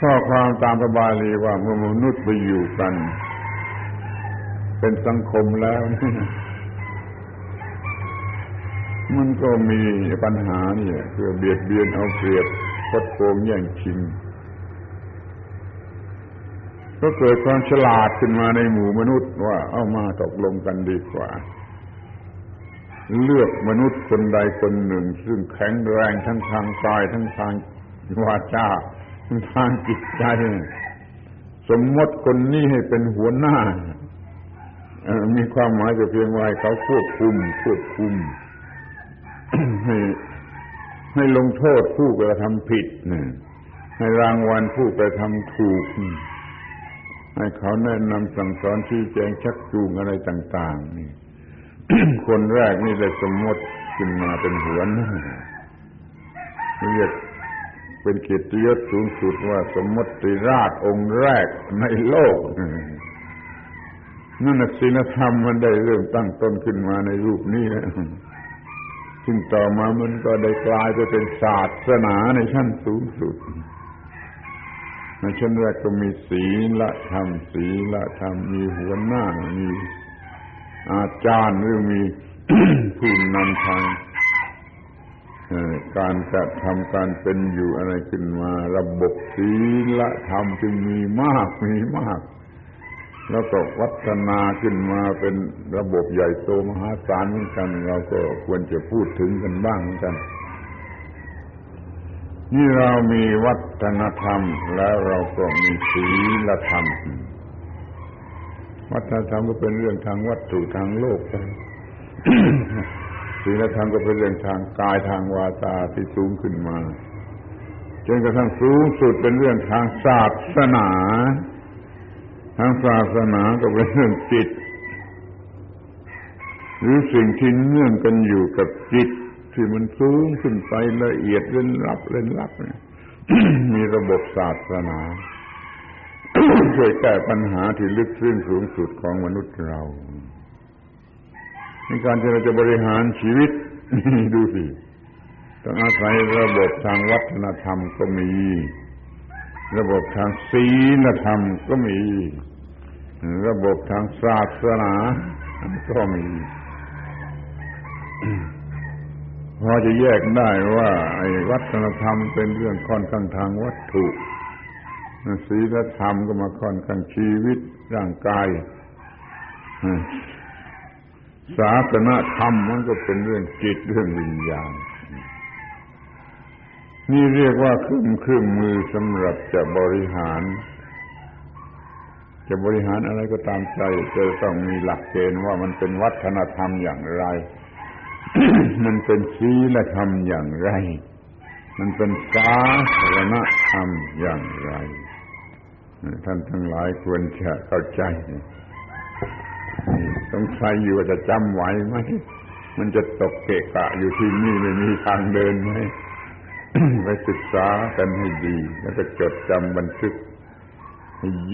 ข้อความตามพระบาลีว่าเมื่อมนุษย์ไปอยู่กัน เป็นสังคมแล้วมันก็มีปัญหาเนี่ยคือเบียดเบียนเอาเปรียบคดโกงแย่งชิงก็เกิดความฉลาดขึ้นมาในหมู่มนุษย์ว่าเอามาตกลงกันดีกว่า เลือกมนุษย์คนใดคนหนึ่ง ซึ่งแข็งแรงทั้งทางกายทั้งทางวาจา ทางจิตใจ สมมติคนนี้ให้เป็นหัวหน้า มีความหมายจะเพียงว่าเขาควบคุม ควบคุม ให้ให้ลงโทษผู้กระทำผิดนี่ให้รางวัลผู้กระทำถูก ให้เขาแนะนำสั่งสอนชี้แจงชักจูงอะไรต่าง ๆ นี่ คนแรกนี่ได้สมมติขึ้นมาเป็นหัวหน้าเรียก เป็นเกียรติยศสูงสุดว่าสมมติราชองค์แรกในโลกนั่นศีลธรรมมันได้เริ่มตั้งต้นขึ้นมาในรูปนี้ซึ่งต่อมามันก็ได้กลายไปเป็นศาสนาในชั้นสูงสุดในชั้นแรกก็มีศีลธรรมศีลธรรมมีหัวหน้ามีอาจารย์หรือมีผู้นำทาง การกระทำการเป็นอยู่อะไรขึ้นมา ระบบศีลธรรมจึงมีมากมีมาก แล้วก็วัฒนาขึ้นมาเป็นระบบใหญ่โตมหาศาลเหมือนกัน เราก็ควรจะพูดถึงกันบ้างเหมือนกัน นี่เรามีวัฒนธรรม แล้วเราก็มีศีลธรรม วัฒนธรรมก็เป็นเรื่องทางวัตถุทางโลก ศีลธรรมก็เป็นเรื่องทางกายทางวาจาที่สูงขึ้นมาจนกระทั่งสูงสุดเป็นเรื่องทางศาสนา ทางศาสนาก็เป็นเรื่องจิต หรือสิ่งที่เนื่องกันอยู่กับจิต ที่มันสูงขึ้นไปละเอียดเล่นลับเล่นลับเนี่ยมีระบบศาสนาช่วยแก้ปัญหาที่ลึกซึ้งสูงสุดของมนุษย์เรา ในการที่เราจะบริหารชีวิตดูสิต้องอาศัยระบบทางวัฒนธรรมก็มี ระบบทางศีลธรรมก็มี ระบบทางศาสนาก็มี พอจะแยกได้ว่า ไอ้วัฒนธรรมเป็นเรื่องค่อนข้างทางวัตถุศีลธรรมก็มาค่อนข้างชีวิตร่างกาย ศาสนาธรรมมันก็เป็นเรื่องจิตเรื่องวิญญาณ นี่เรียกว่าเครื่องเครื่องมือสำหรับจะบริหาร จะบริหารอะไรก็ตามใจจะต้องมีหลักเกณฑ์ว่ามันเป็นวัฒนธรรมอย่างไร มันเป็นศีลธรรมอย่างไร มันเป็นสาธารณธรรมอย่างไร ท่านทั้งหลายควรจะเข้าใจ สงสัยอยู่ว่าจะจำไหวไหมมันจะตกเกะกะอยู่ที่นี่ไม่มีทางเดินไหมไปศึกษากันให้ดี แล้วก็จดจำบันทึก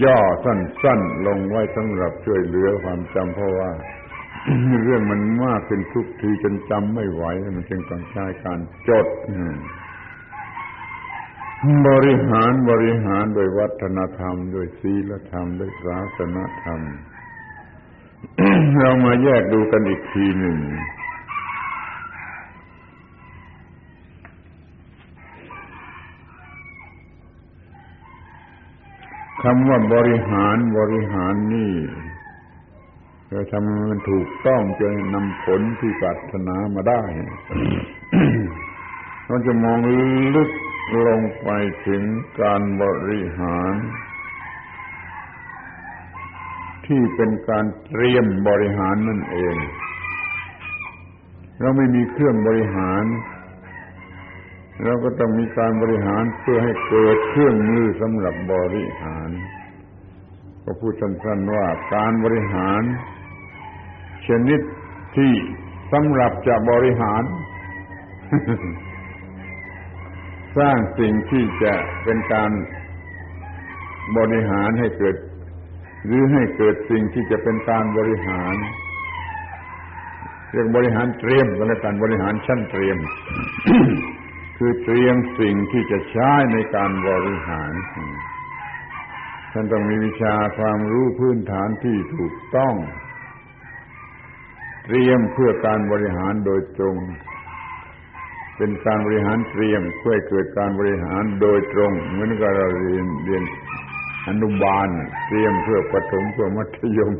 ย่อสั้นๆ ลงไว้สำหรับช่วยเหลือความจำเพราะว่า เรื่องมันมากเป็นทุกทีจนจำไม่ไหว มันจึงต้องใช้การจดบริหารบริหารโดยวัฒนธรรม โดยศีลธรรมโดยศาสนธรรม เรามาแยกดูกันอีกทีหนึ่ง คำว่าบริหารบริหารนี่จะทำมันถูกต้องจะนำผลที่ปรารถนามาได้ เราจะมองลึกลงไปถึงการบริหาร ที่เป็นการเตรียมบริหารนั่นเอง เราไม่มีเครื่องบริหารเราก็ต้องมีการบริหารเพื่อให้เกิดเครื่องมือสำหรับบริหาร ก็พูดสั้นๆว่าการบริหาร ชนิดที่สำหรับจะบริหาร สร้างสิ่งที่จะเป็นการบริหารให้เกิด หรือให้เกิดสิ่งที่จะเป็นการบริหาร เรียกบริหารเตรียมก็แล้วกันบริหารชั้นเตรียม คือเตรียมสิ่งที่จะใช้ในการบริหารท่านต้องมีวิชาความรู้พื้นฐานที่ถูกต้อง เตรียมเพื่อการบริหารโดยตรง เป็นการบริหารเตรียมเพื่อเกิดการบริหารโดยตรง เหมือนกับเราเรียนเรียน อนุบาล เตรียมเพื่อประถมเพื่อมัธยม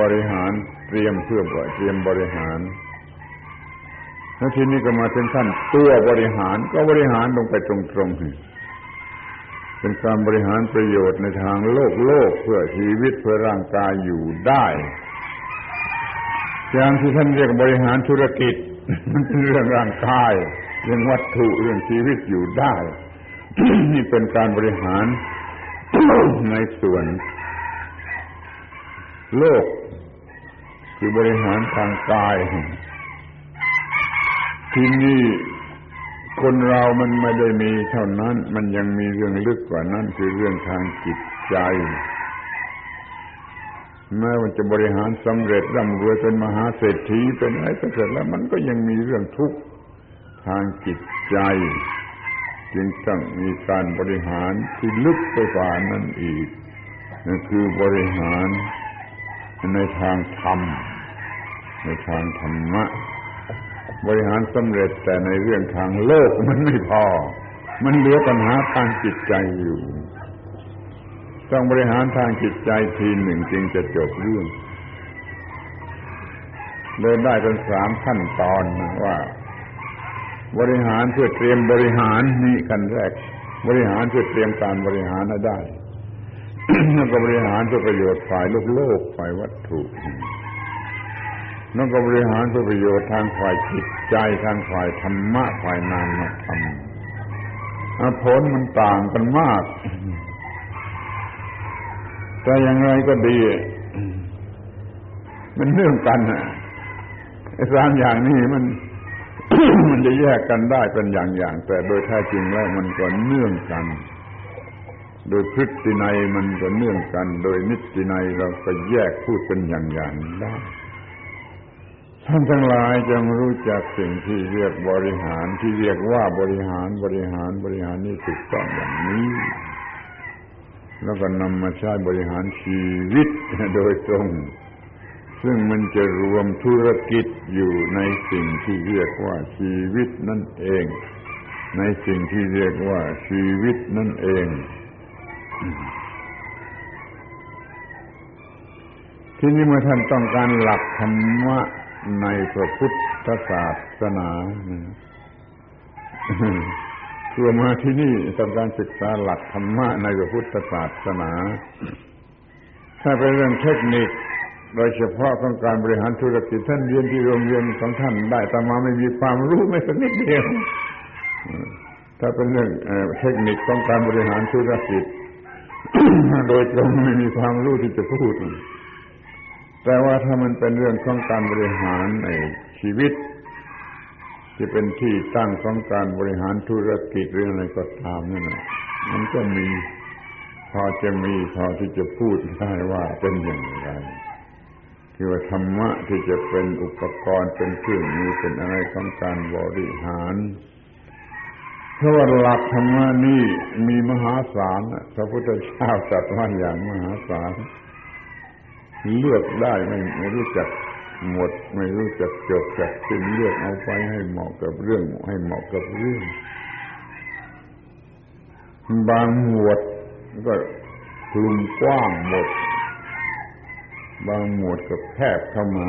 บริหารเตรียมเพื่อเตรียมบริหารแล้วทีนี้ก็มาถึงขั้นตัวบริหารก็บริหารลงไปตรงๆเป็นการบริหารประโยชน์ในทางโลกโลกเพื่อชีวิตเพื่อร่างกายอยู่ได้อย่างที่ท่านเรียกบริหารธุรกิจมันเป็นเรื่องร่างกายเรื่องวัตถุเรื่องชีวิตอยู่ได้ นี่เป็นการบริหาร ในส่วน โลก คือบริหารทางกาย ที่นี่คนเรามันไม่ได้มีเท่านั้น มันยังมีเรื่องลึกกว่านั้นคือเรื่องทางจิตใจแม้ว่าจะบริหารสำเร็จร่ำรวยเป็นมหาเศรษฐีเป็นอะไรก็เสร็จแล้ว มันก็ยังมีเรื่องทุกข์ทางจิตใจ จึงต้องมีการบริหารที่ลึกไปกว่านั้นอีกนั่นคือบริหารในทางธรรม ในทางธรรมะ บริหารสำเร็จแต่ในเรื่องทางโลกมันไม่พอ มันเหลือปัญหาทางจิตใจอยู่ ต้องบริหารทางจิตใจทีหนึ่งจึงจะจบเรื่องเลยได้เป็นสามขั้นตอนว่า บริหารเพื่อเตรียมบริหารนี่กันแรก บริหารเพื่อเตรียมการบริหารได้แล้วก็บริหารเพื่อประโยชน์ฝ่ายโลกโลกฝ่ายวัตถุนั่นก็บริหารเพื่อประโยชน์ทางฝ่ายจิตใจทางฝ่ายธรรมะฝ่ายนามธรรมผลมันต่างกันมาก แต่อย่างไรก็ดี มันเนื่องกันอะสามอย่างนี้มัน มันจะแยกกันได้เป็นอย่างๆแต่โดยแท้จริงแล้วมันก็เนื่องกัน โดยพฤตินัยมันก็เนื่องกัน โดยนิตินัยเราก็แยกพูดเป็นอย่างๆได้ท่านทั้งหลายจงรู้จักสิ่งที่เรียกบริหารที่เรียกว่าบริหารบริหารบริหารนี่ถูกต้องอย่างนี้ แล้วก็นำมาใช้บริหารชีวิตโดยตรง ซึ่งมันจะรวมธุรกิจอยู่ในสิ่งที่เรียกว่าชีวิตนั่นเอง ในสิ่งที่เรียกว่าชีวิตนั่นเองที่นี้เมื่อท่านต้องการหลักธรรมะในพระพุทธศาสนาคือมาที่นี่ทำการศึกษาหลักธรรมะในพระพุทธศาสนา ถ้าเป็นเรื่องเทคนิค โดยเฉพาะของการบริหารธุรกิจท่านเรียนที่โรงเรียนของท่านได้แต่มาไม่มีความรู้ไม่สักนิดเดียวถ้าเป็นเรื่องเทคนิคของการบริหารธุรกิจ โดยตรงไม่มีความรู้ที่จะพูด แต่ว่าถ้ามันเป็นเรื่องของการบริหารในชีวิตที่เป็นที่ตั้งของการบริหารธุรกิจหรืออะไรก็ตามนั่นแหละมันก็มี พอจะมีพอที่จะพูดได้ว่าเป็นอย่างไร คือว่าธรรมะที่จะเป็นอุปกรณ์เป็นเครื่องมือเป็นอะไรของการบริหารเพราะว่าหลักธรรมะนี่มีมหาศาลพระพุทธเจ้าจัดว่าอย่างมหาศาลเลือกได้ไม่ไม่รู้จักหมด ไม่รู้จักจบจักสิ้นเลือกเอาไปให้เหมาะกับเรื่องให้เหมาะกับเรื่อง บางหมวดก็คลุมกว้างหมด บางหมวดก็แคบเข้ามา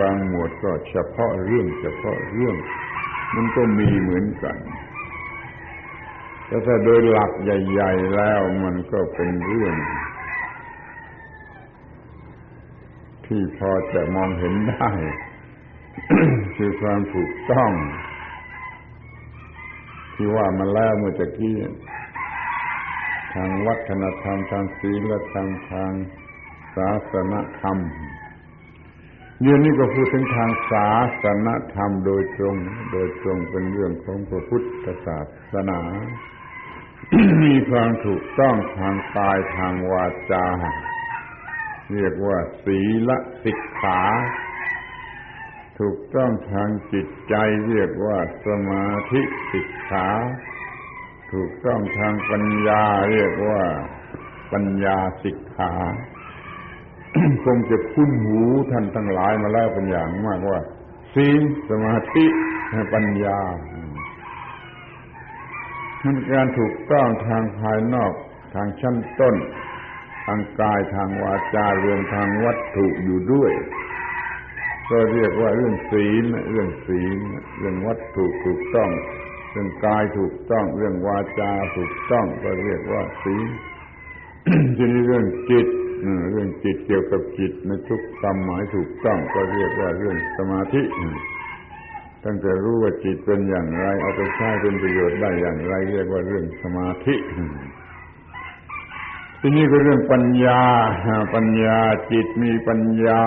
บางหมวดก็เฉพาะเรื่องเฉพาะเรื่อง มันก็มีเหมือนกันแต่ถ้าโดยหลักใหญ่ ๆ แล้วมันก็เป็นเรื่อง ที่พอจะมองเห็นได้ คือความถูกต้อง ที่ว่ามาแล้วเมื่อตะกี้ทางวัฒนธรรมทางศีลธรรมทาง ศาสนธรรมเรื่องนี้ก็พูดถึงทางศาสนธรรมโดยตรง โดยตรงเป็นเรื่องของพระพุทธศาสนา มีความถูกต้องทางกายทางวาจา เรียกว่าศีลสิกขาถูกต้องทางจิตใจเรียกว่าสมาธิสิกขา ถูกต้องทางปัญญาเรียกว่าปัญญาสิกขา คงจะคุ้นหูท่านทั้งหลายมาแล้วเป็นอย่างมากว่าศีลสมาธิปัญญามันการถูกต้องทางภายนอกทางชั้นต้น ทางกายทางวาจารวมทางวัตถุอยู่ด้วย ก็เรียกว่าเรื่องศีลเรื่องศีลเรื่องวัตถุถูกต้อง เรื่องกายถูกต้อง เรื่องวาจาถูกต้อง ก็เรียกว่าศีลทีนี้เรื่องจิต เรื่องจิตเกี่ยวกับจิตในทุกความหมายถูกต้องก็เรียกว่าเรื่องสมาธิตั้งแต่รู้ว่าจิตเป็นอย่างไร เอาไปใช้เป็นประโยชน์ได้อย่างไร เรียกว่าเรื่องสมาธิทีนี้ก็เรื่องปัญญา ปัญญาจิตมีปัญญา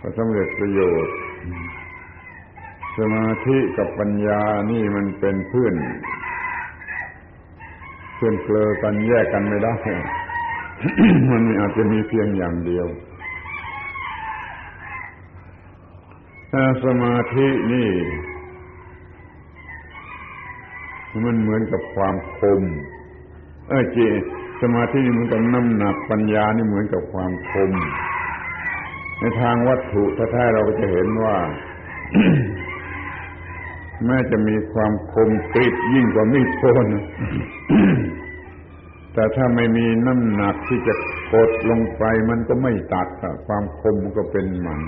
ก็สำเร็จประโยชน์ สมาธิกับปัญญานี่มันเป็นเพื่อนเพื่อนเกลอกันแยกกันไม่ได้ มันอาจจะมีเพียงอย่างเดียวถ้าสมาธินี่ มันเหมือนกับความคม เออจีสมาธินี่เหมือนกับน้ำหนักปัญญานี่เหมือนกับความคม ในทางวัตถุถ้าท้เราก็จะเห็นว่า แม้จะมีความคมกริบยิ่งกว่ามีดโคน แต่ถ้าไม่มีน้ำหนักที่จะกดลงไปมันก็ไม่ตัดความคมก็เป็นหมัน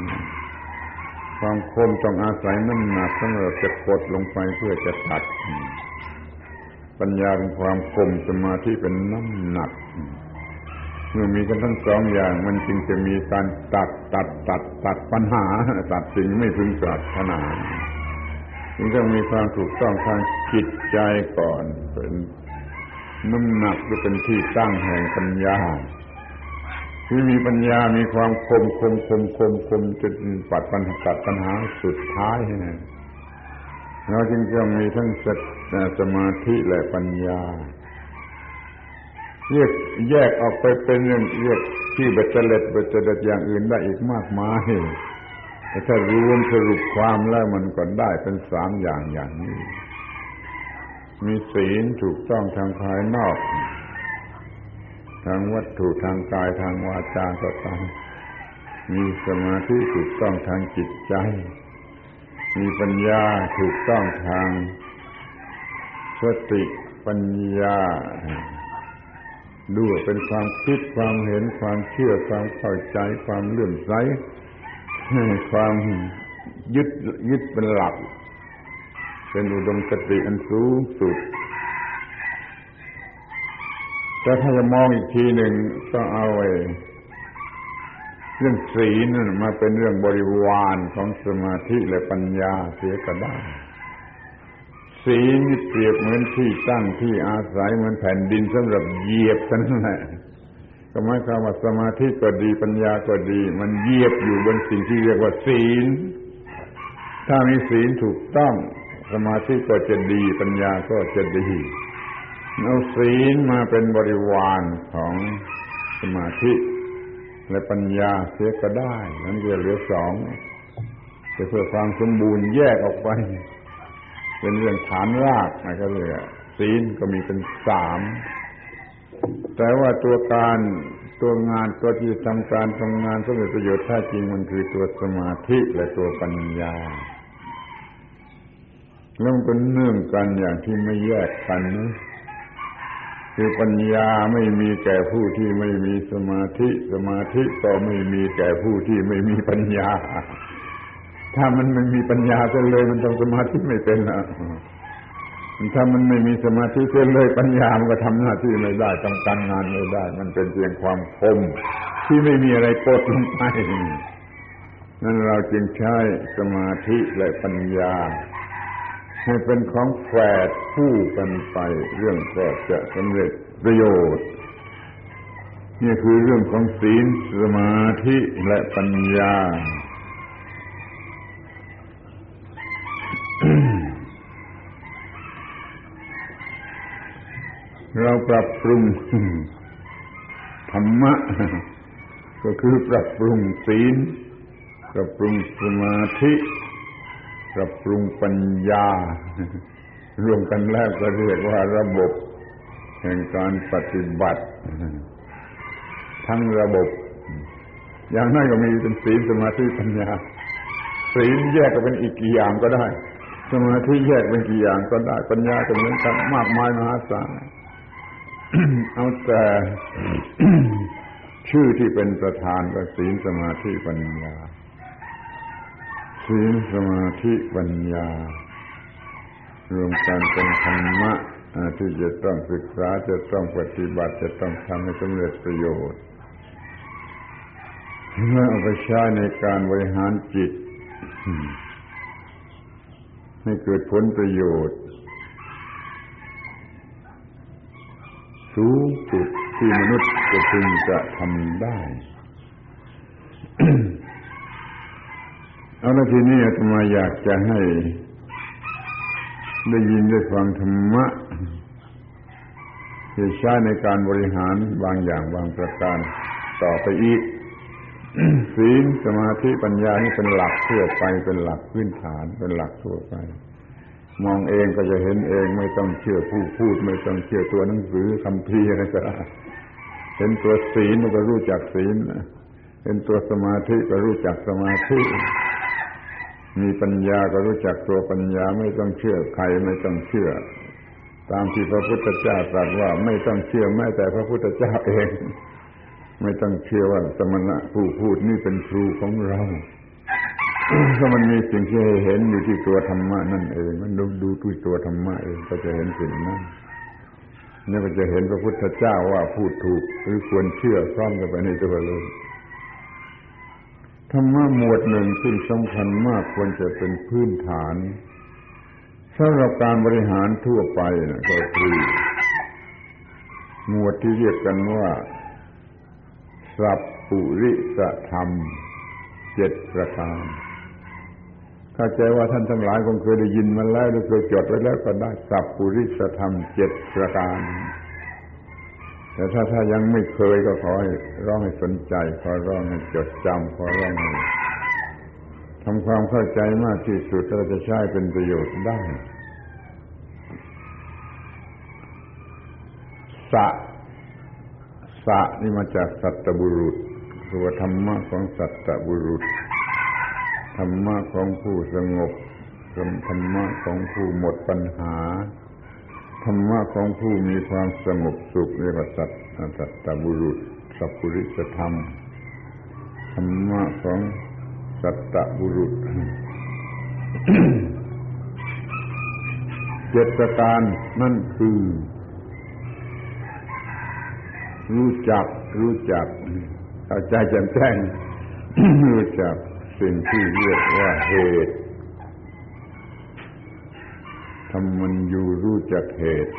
ความคมต้องอาศัยน้ำหนักสำหรับจะกดลงไปเพื่อจะตัด ปัญญาเป็นความคมสมาธิเป็นน้ำหนัก เมื่อมีกันทั้งสองอย่างมันจึงจะมีการตัดตัดตัดตัดปัญหา ตัดสิ่งไม่พึงปรารถนาจึงต้องมีความถูกต้องทางจิตใจก่อนเป็น น้ำหนักหรือเป็นที่ตั้งแห่งปัญญาที่มีปัญญามีความคมคมคมคมคมจนปัดปัญหาตัดปัญหาสุดท้ายนี่เราจึงจะมีทั้งสมาธิและปัญญาแยกแยกออกไปเป็นเรื่องแยกที่เบ็ดเล็ดเบ็ดเล็ดอย่างอื่นได้อีกมากมายแต่ถ้ารวมสรุปความแล้วมันก็ได้เป็นสามอย่างอย่างนี้ มีศีลถูกต้องทางภายนอก ทางวัตถุทางกายทางวาจาก็ตามมีสมาธิถูกต้องทางจิตใจ มีปัญญาถูกต้องทางสติปัญญาดูเป็นความคิดความเห็นความเชื่อความเข้าใจความเลื่อมใสความยึดยึดเป็นหลัก เป็นอุดมคติอันสูงสุด แต่ถ้าจะมองอีกทีหนึ่งก็เอาไอ้เรื่องศีลนั่นมาเป็นเรื่องบริวารของสมาธิและปัญญาเสียก็ได้ศีลเปรียบเหมือนที่ตั้งที่อาศัยเหมือนแผ่นดินสำหรับเหยียบกันแหละก็หมายความว่าสมาธิก็ดีปัญญาก็ดี มันเหยียบอยู่บนสิ่งที่เรียกว่าศีล ถ้ามีศีลถูกต้อง สมาธิก็จะดี ปัญญาก็จะดีเอาศีลมาเป็นบริวารของสมาธิ และปัญญาเสียก็ได้ นั้นจะเหลือสองจะเพื่อความสมบูรณ์แยกออกไป เป็นเรื่องฐานรากนะก็เรียกศีลก็มีเป็นสามแต่ว่าตัวการตัวงานตัวที่ทำการทำงานสมเร็จประโยชน์แท้จริงมันคือตัวสมาธิและตัวปัญญา แล้วมันก็เนื่องกันอย่างที่ไม่แยกกันนะคือปัญญาไม่มีแก่ผู้ที่ไม่มีสมาธิ สมาธิก็ไม่มีแก่ผู้ที่ไม่มีปัญญา ถ้ามันไม่มีปัญญาเสียเลยมันทำสมาธิไม่เป็นนะถ้ามันไม่มีสมาธิเสียเลยปัญญามันก็ทำหน้าที่ไม่ได้ทำการงานไม่ได้ มันเป็นเพียงความคมที่ไม่มีอะไรกดลงไปนั่นเราจึงใช้สมาธิและปัญญา เป็นของแฝดคู่กันไป เรื่องก็จะสำเร็จประโยชน์นี่คือเรื่องของศีลสมาธิและปัญญา เราปรับปรุงธรรมะ ก็คือปรับปรุงศีล ปรับปรุงสมาธิ ปรับปรุงปัญญารวมกันแล้วก็เรียกว่าระบบแห่งการปฏิบัติ ทั้งระบบ อย่างน้อยก็มีเป็นศีลสมาธิปัญญาศีลแยกก็เป็นอีกกี่อย่างก็ได้ สมาธิแยกเป็นกี่อย่างก็ได้ ปัญญาก็เหมือนกันมากมายมหาศาลเอาแต่ชื่อที่เป็นประธานก็ศีลสมาธิปัญญา ศีลสมาธิปัญญารวมกันเป็นธรรมะที่จะต้องศึกษาจะต้องปฏิบัติจะต้องทำให้สำเร็จประโยชน์เมื่อเอาไปใช้ในการบริหารจิต ให้เกิดผลประโยชน์ สูงสุดที่มนุษย์จะพึงจะทำได้ เอาละทีนี้อาตมาอยากจะให้ ได้ยินได้ฟังธรรมะที่ใช้ในการบริหารบางอย่างบางประการต่อไปอีกศีลสมาธิปัญญานี่เป็นหลักทั่วไปเป็นหลักพื้นฐานเป็นหลักทั่วไป มองเองก็จะเห็นเองไม่ต้องเชื่อผู้พูด ไม่ต้องเชื่อตัวหนังสือคำพีอะไรก็ได้เห็นตัวศีลก็รู้จักศีลเห็นตัวสมาธิก็รู้จักสมาธิ มีปัญญาก็รู้จักตัวปัญญาไม่ต้องเชื่อใครไม่ต้องเชื่อ ตามที่พระพุทธเจ้าตรัสว่าไม่ต้องเชื่อแม้แต่พระพุทธเจ้าเอง ไม่ต้องเชื่อว่าสมณะผู้พูดนี่เป็นครูของเราถ้ามันมีสิ่งที่เห็นอยู่ที่ตัวธรรมะนั่นเอง มันดูดูที่ตัวธรรมะเองก็จะเห็นสิ่งนั้นนี่ก็จะเห็นพระพุทธเจ้าว่าพูดถูกหรือควรเชื่อซ้อมกันไปในตัวเลย ธรรมะหมวดหนึ่งซึ่งสำคัญมากควรจะเป็นพื้นฐานสำหรับการบริหารทั่วไปนะก็คือหมวดที่เรียกกันว่า สัพปุริสธรรมเจ็ดประการเข้าใจว่าท่านทั้งหลายคงเคยได้ยินมาแล้วหรือเคยจดไว้แล้วก็ได้สัพปุริสธรรมเจ็ดประการ แต่ถ้าถ้ายังไม่เคยก็ขอให้ร้องให้สนใจขอร้องให้จดจำขอร้องให้ทำความเข้าใจมากที่สุดเราจะใช้เป็นประโยชน์ได้สะสะนี่มาจากสัตบุรุษคือธรรมะของสัตบุรุษ ธรรมะของผู้สงบธรรมะของผู้หมดปัญหา ธรรมะของผู้มีความสงบสุขเรียกว่าสัตสัตบุรุษสัพพุริสธรรมธรรมะของสัตบุรุษเจ็ดประการนั่นคือ รู้จัก รู้จักเข้าใจแจ่มแจ้งรู้จักสิ่งที่เรียกว่าเหตุ ทำมันอยู่รู้จักเหตุ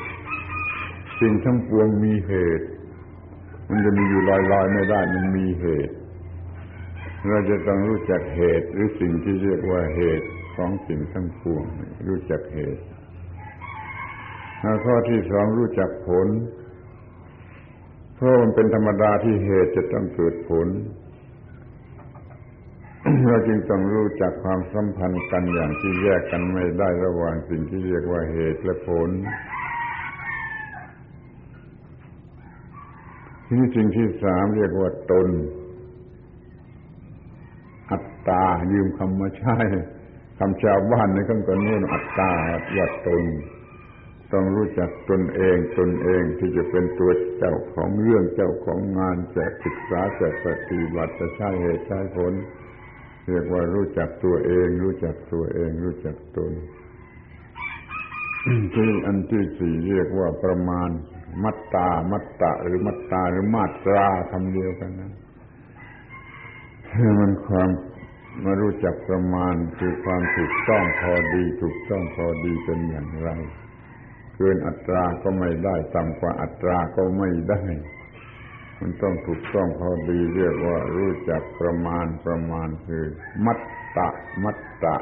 สิ่งทั้งปวงมีเหตุ มันจะมีอยู่ลอยๆไม่ได้มันมีเหตุ เราจะต้องรู้จักเหตุหรือสิ่งที่เรียกว่าเหตุของสิ่งทั้งปวง รู้จักเหตุข้อที่สองรู้จักผล เพราะมันเป็นธรรมดาที่เหตุจะต้องเกิดผล เราจึงต้องรู้จักความสัมพันธ์กันอย่างที่แยกกันไม่ได้ระหว่างสิ่งที่เรียกว่าเหตุและผลที่สิ่งที่สามเรียกว่าตน อัตตายืมคำมาใช้คำชาวบ้านในข้างต้นนู้นอัตตาว่าตน ต้องรู้จักตนเองตนเองที่จะเป็นตัวเจ้าของเรื่องเจ้าของงานจะศึกษาจะปฏิบัติจะใช้เหตุใช้ผล เรียกว่ารู้จักตัวเอง รู้จักตัวเอง รู้จักตนที่อันที่สี่เรียกว่าประมาณมัตตา มัตตะ หรือมัตตาหรือมาตราคำเดียวกันนะมันความมารู้จักประมาณคือความถูกต้องพอดี ถูกต้องพอดีเป็นอย่างไร เกินอัตราก็ไม่ได้ต่ำกว่าอัตราก็ไม่ได้ มันต้องถูกต้องพอดีเรียกว่ารู้จักประมาณประมาณคือ มัตตะมัตตะ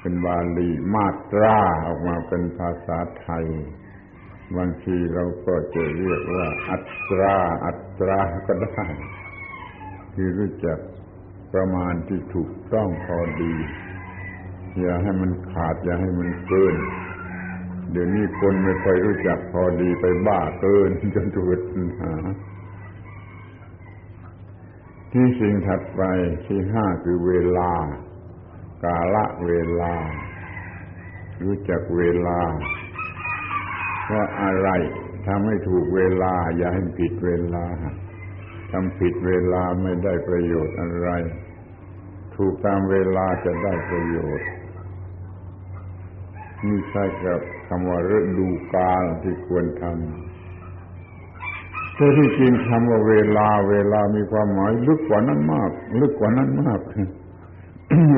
เป็นบาลีมาตราออกมาเป็นภาษาไทย บางทีเราก็จะเรียกว่า อัตรา อัตราก็ได้คือรู้จักประมาณที่ถูกต้องพอดี อย่าให้มันขาด อย่าให้มันเกิน เดี๋ยวนี้คนไม่ค่อยรู้จักพอดีไปบ้าเกินจนเกิดปัญหา ที่สิ่งถัดไปที่ห้าคือเวลา กาละเวลา รู้จักเวลาว่าอะไรทำให้ถูกเวลา อย่าให้ผิดเวลาทำผิดเวลาไม่ได้ประโยชน์อะไร ถูกตามเวลาจะได้ประโยชน์นี่ใช่กับคำว่าฤดูกาลที่ควรทำ แต่ที่จริงคำว่าเวลา เวลามีความหมายลึกกว่านั้นมาก ลึกกว่านั้นมาก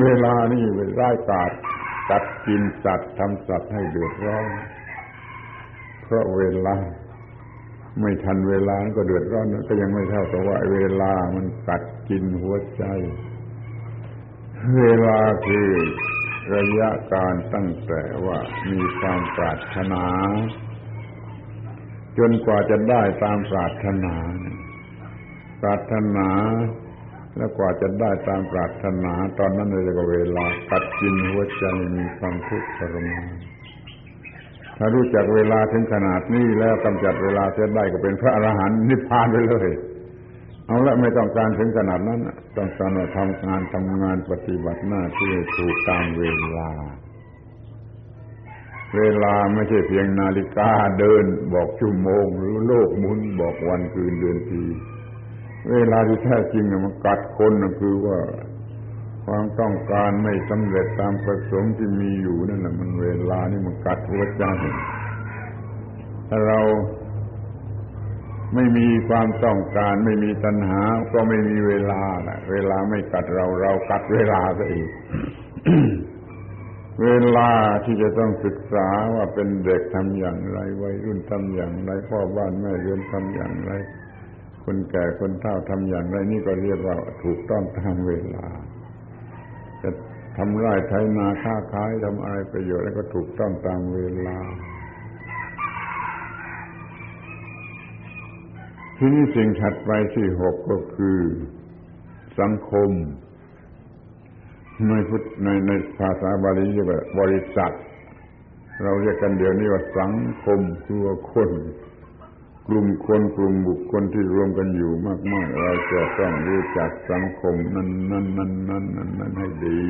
เวลานี่เวลากาดตัดกินสัตว์ทำสัตว์ให้เดือดร้อนเพราะเวลา ไม่ทันเวลาก็เดือดร้อนก็ยังไม่เท่ากับว่าเวลามันกัดกินหัวใจ เวลาคือระยะการตั้งแต่ว่ามีความปรารถนา จนกว่าจะได้ตามปรารถนา ปรารถนา แล้วกว่าจะได้ตามปรารถนา ตอนนั้นเลยก็เวลากัดกินหัวใจมีความทุกข์ทรมานถ้ารู้จักเวลาถึงขนาดนี้แล้วกำจัดเวลาเสียได้ก็เป็นพระอรหันต์นิพพานไปเลย เอาละไม่ต้องการถึงขนาดนั้น ต้องการทำงานทำงานปฏิบัติหน้าที่ถูกตามเวลา เวลาไม่ใช่เพียงนาฬิกาเดินบอกชั่วโมง หรือโลกหมุนบอกวันคืนเดือนปี เวลาที่แท้จริงมันกัดคนก็คือว่า ความต้องการไม่สำเร็จตามประสงค์ที่มีอยู่นั่นแหละมันเวลานี่มันกัดหัวใจถ้าเราไม่มีความต้องการไม่มีตัณหา ก็ไม่มีเวลาเวลาไม่กัดเราเรากัดเวลาซะอีก เวลาที่จะต้องศึกษาว่าเป็นเด็กทำอย่างไร วัยรุ่นทำอย่างไร พ่อบ้านแม่เรือนทำอย่างไร คนแก่คนเฒ่าทำอย่างไร นี่ก็เรียกว่าถูกต้องตามเวลา จะทำไร่ไถนาค้าขายทำอะไรประโยชน์แล้วก็ถูกต้องตามเวลาทีนี้สิ่งถัดไปที่หกก็คือ สังคม ในพุทธในในภาษาบาลีเรียกว่าบริษัท เราเรียกกันเดี๋ยวนี้ว่าสังคมคือคน กลุ่มคนกลุ่มบุคคลที่รวมกันอยู่มาก ๆ เราจะต้องรู้จักสังคมนั้นนั้นนั้นนั้นนั้นนั้นให้ดี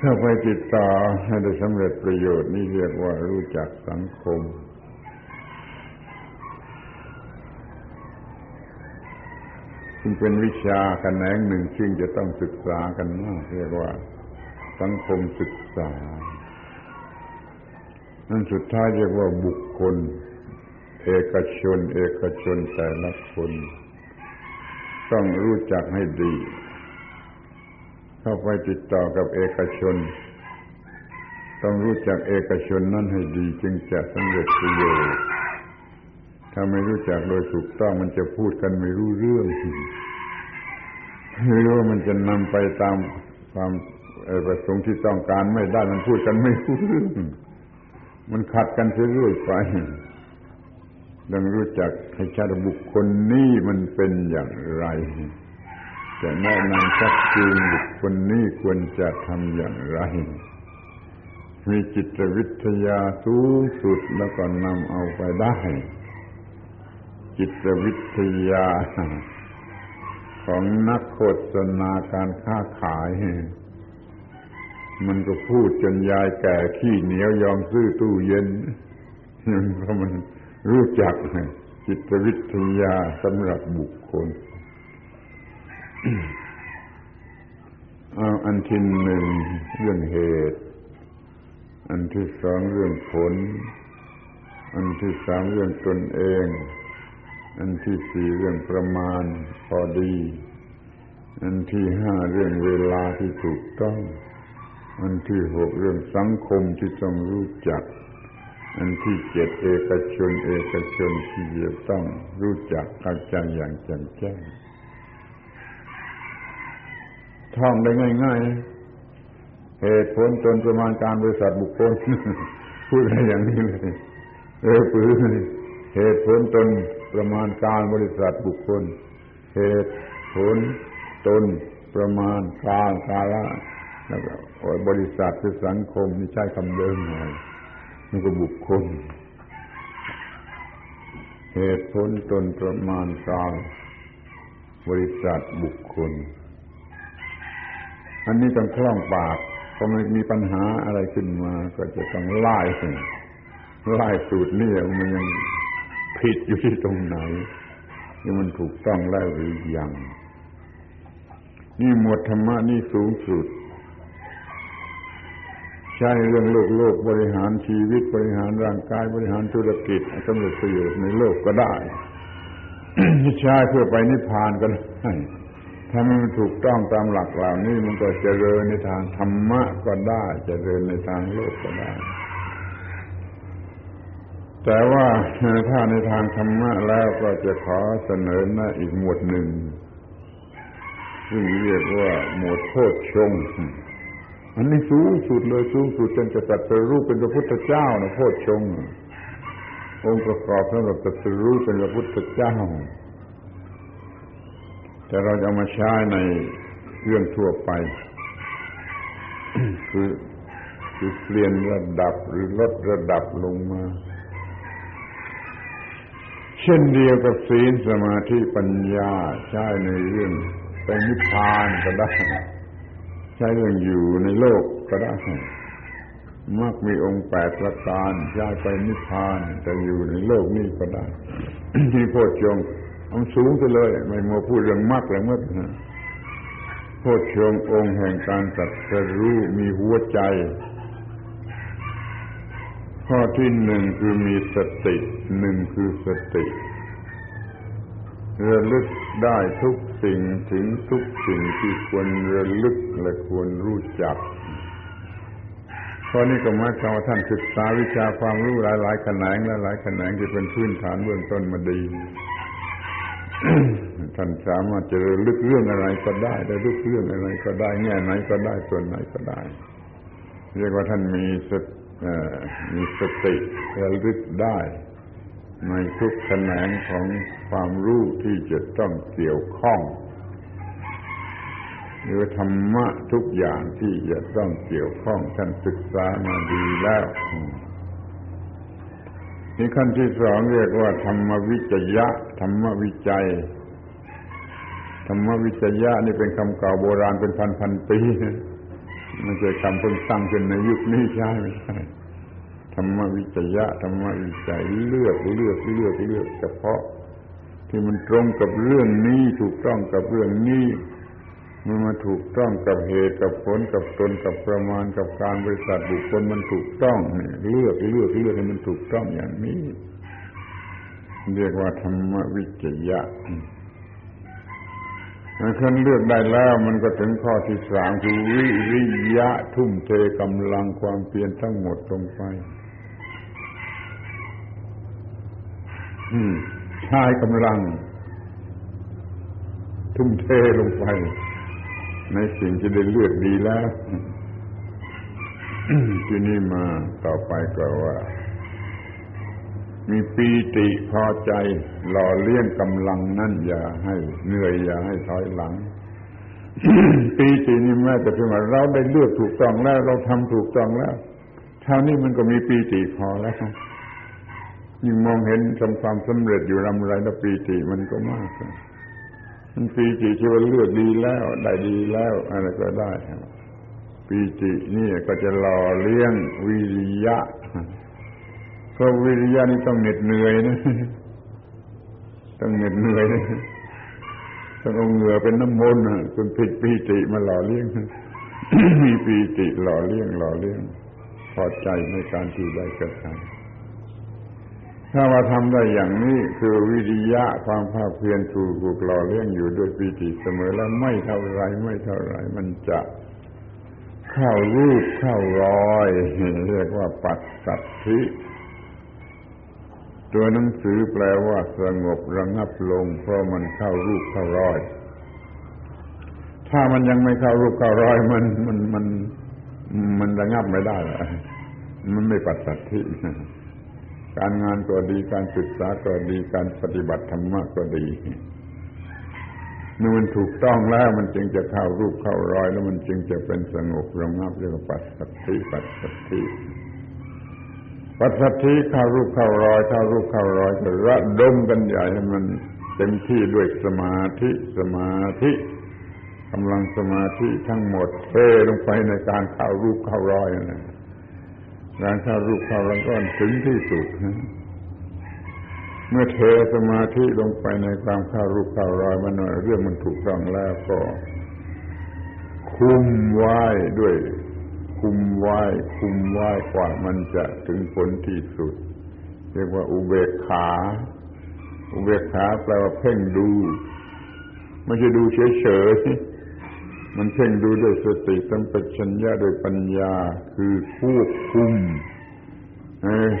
ถ้าไปติดต่อให้ได้สำเร็จประโยชน์นี่เรียกว่ารู้จักสังคม จึงเป็นวิชาแขนงหนึ่งซึ่งจะต้องศึกษากันมากเรียกว่า สังคมศึกษา นั่นสุดท้ายเรียกว่าบุคคล เอกชน เอกชนแต่ละคน ต้องรู้จักให้ดี เข้าไปติดต่อกับเอกชน ต้องรู้จักเอกชนนั่นให้ดี จึงจะสำเร็จประโยชน์ ถ้าไม่รู้จักโดยถูกต้องมันจะพูดกันไม่รู้เรื่องไม่รู้ว่ามันจะนำไปตามความประสงค์ที่ต้องการไม่ได้มันพูดกันไม่รู้เรื่องมันขัดกันเรื่อยไปต้องรู้จักให้ชัดบุคคลนี้มันเป็นอย่างไรจะแนะนำชักจูงบุคคลนี้ควรจะทำอย่างไร มีจิตวิทยาสูงสุดแล้วก็นำเอาไปได้ จิตวิทยา ของนักโฆษณาการค้าขาย มันก็พูดจนยายแก่ขี้เหนียวยอมซื้อตู้เย็นเพราะมันรู้จักจิตวิทยาสำหรับบุคคลเอาอันที่หนึ่งเรื่องเหตุ อันที่สองเรื่องผล อันที่สามเรื่องตนเอง อันที่สี่เรื่องประมาณพอดี อันที่ห้าเรื่องเวลาที่ถูกต้อง อันที่หกเรื่องสังคมที่ต้องรู้จัก อันที่เจ็ดเอกชน เอกชนที่จะต้องรู้จักเข้าใจอย่างแจ่มแจ้งท่องได้ง่ายๆ เหตุผลตนประมาณการบริษัทบุคคล พูดอะไรอย่างนี้เลยเออปืนเหตุผลตน ประมาณการบริษัทบุคคล เหตุผล ตน ประมาณการกาละแล้วก็บริษัทคือสังคมนี่ใช้คำเดิมหน่อยนี่ก็บุคคล เหตุผลตนประมาณการบริษัทบุคคล อันนี้ต้องคล่องปากพอมันมีปัญหาอะไรขึ้นมา ก็จะต้องไล่ไล่สูตรนี่มันยัง ผิดอยู่ที่ตรงไหนนี่มันถูกต้องแล้วหรือยัง นี่หมวดธรรมะนี่สูงสุด ใช่เรื่องโลกโลกบริหารชีวิตบริหารร่างกายบริหารธุรกิจสำเร็จประโยชน์ในโลกก็ได้ใช่เพื่อไปนิพพานก็ได้ถ้ามันถูกต้องตามหลักเหล่านี้มันก็เจริญในทางธรรมะก็ได้ เจริญในทางโลกก็ได้ แต่ว่าถ้าในทางธรรมะแล้วก็จะขอเสนอน้าอีกหมวดหนึ่ง ซึ่งเรียกว่าหมวดโพชง อันนี้สูงสุดเลยสูงสุดจนจะตัดสรู้เป็นพระพุทธเจ้านะโพชง องค์ประกอบสำหรับตัดสรู้เป็นพระพุทธเจ้า แต่เราจะมาใช้ในเรื่องทั่วไป คือคือเปลี่ยนระดับหรือลดระดับลงมา เช่นเดียวกับศีลสมาธิปัญญาใช้ในเรื่องไปนิพพานก็ได้ ใช้เรื่องอยู่ในโลกก็ได้มักมีองค์แปดประการใช้ไปนิพพานแต่อยู่ในโลกนี้ก็ได้ที่โพชฌงเอาสูงไปเลย ไม่มัวพูดเรื่องมากเลยเมื่อนะโพชฌงองค์แห่งการตัดสรู้มีหัวใจ ข้อที่หนึ่งคือมีสติหนึ่งคือสติระลึกได้ทุกสิ่งถึงทุกสิ่งที่ควรระลึกและควรรู้จักราะนี่ก็หมายความว่าท่านศึกษาวิชาความรู้หลาย ๆ แขนงและหลายแขนงที่เป็นพื้นฐานเบื้องต้นมาดี ท่านสามารถจะลึกเรื่องอะไรก็ได้ได้ลึกเรื่องอะไรก็ได้แง่ไหนก็ได้ส่วนไหนก็ได้ เรียกว่าท่านมีส มีสติระลึกได้ ในทุกแขนงของความรู้ที่จะต้องเกี่ยวข้องหรือธรรมะทุกอย่างที่จะต้องเกี่ยวข้องท่านศึกษามาดีแล้วนี่ขั้นที่สองเรียกว่า ธรรมวิจยะ ธรรมวิจัย ธรรมวิจยะนี่เป็นคำเก่าโบราณเป็นพันพันปี ไม่ใช่คำเพิ่งตั้งขึ้นในยุคนี้ใช่ไหมใช่ธรรมวิจยะธรรมวิจัยเลือกเลือกเลือกเลือกเฉพาะ ที่มันตรงกับเรื่องนี้ถูกต้องกับเรื่องนี้มันมาถูกต้องกับเหตุกับผลกับตนกับประมาณกับการบริษัทบุคคลมันถูกต้องเนี่ยเลือกเลือกเลือกให้มันถูกต้องอย่างนี้ เรียกว่าธรรมวิจยะ คันเลือกได้แล้วมันก็ถึงข้อที่สามคือวิริยะทุ่มเทกำลังความเพียรทั้งหมดลงไปใช้กำลัง ทุ่มเทลงไป ในสิ่งที่ได้เลือกดีแล้ว ที่นี่มาต่อไปก็ว่า มีปีติพอใจ หล่อเลี้ยงกำลังนั่นอย่าให้เหนื่อยอย่าให้ถอยหลัง ปีตินี่แม้แต่เพียงว่าเราได้เลือกถูกต้องแล้ว เราทำถูกต้องแล้วเท่านี้มันก็มีปีติพอแล้วยิ่งมองเห็นทำความสำเร็จอยู่รำไรแล้วปีติมันก็มากมันปีติที่ว่าเลือกดีแล้ว ได้ดีแล้ว อะไรก็ได้ปีตินี่ก็จะหล่อเลี้ยงวิริยะ ก็วิริยะนี่ต้องเหน็ดเหนื่อยนะต้องเหน็ดเหนื่อยต้องเอาเหงื่อเป็นน้ำมนต์จนผิดปีติมาหล่อเลี้ยงมีปีติหล่อเลี้ยงหล่อเลี้ยงพอใจในการที่ได้กระทำถ้าว่าทำได้อย่างนี้คือวิริยะความภาคเพียรถูกถูกหล่อเลี้ยงอยู่ด้วยปีติเสมอแล้วไม่เท่าไรไม่เท่าไรมันจะเข้ารูปเข้ารอยเรียกว่าปัสสัทธิ ตัวหนังสือแปลว่าสงบระงับลง เพราะมันเข้ารูปเข้ารอย ถ้ามันยังไม่เข้ารูปเข้ารอยมันมันมันมันระงับไม่ได้มันไม่ปัสสัทธิการงานก็ดีการศึกษาก็ดีการปฏิบัติธรรมะก็ดีเมื่อมันถูกต้องแล้วมันจึงจะเข้ารูปเข้ารอย แล้วมันจึงจะเป็นสงบระงับเรียกว่าปัสสัทธิปัสสัทธิ ปัสสัทธิเข้ารูปเข้ารอยเข้ารูปเข้ารอยจะระดมกันใหญ่ให้มันเต็มที่ด้วยสมาธิสมาธิกำลังสมาธิทั้งหมดเทลงไปในการเข้ารูปเข้ารอยนะการเข้ารูปเข้าลังก้อนถึงที่สุดเมื่อเทสมาธิลงไปในความเข้ารูปเข้ารอยมันเรื่องมันถูกต้องแล้วก็คุมไว้ด้วย คุมไว้ คุมไว้กว่ามันจะถึงผลที่สุด เรียกว่าอุเบกขา อุเบกขาแปลว่าเพ่งดู ไม่ใช่ดูเฉยๆ มันเพ่งดูด้วยสติสัมปชัญญะโดยปัญญาคือควบคุม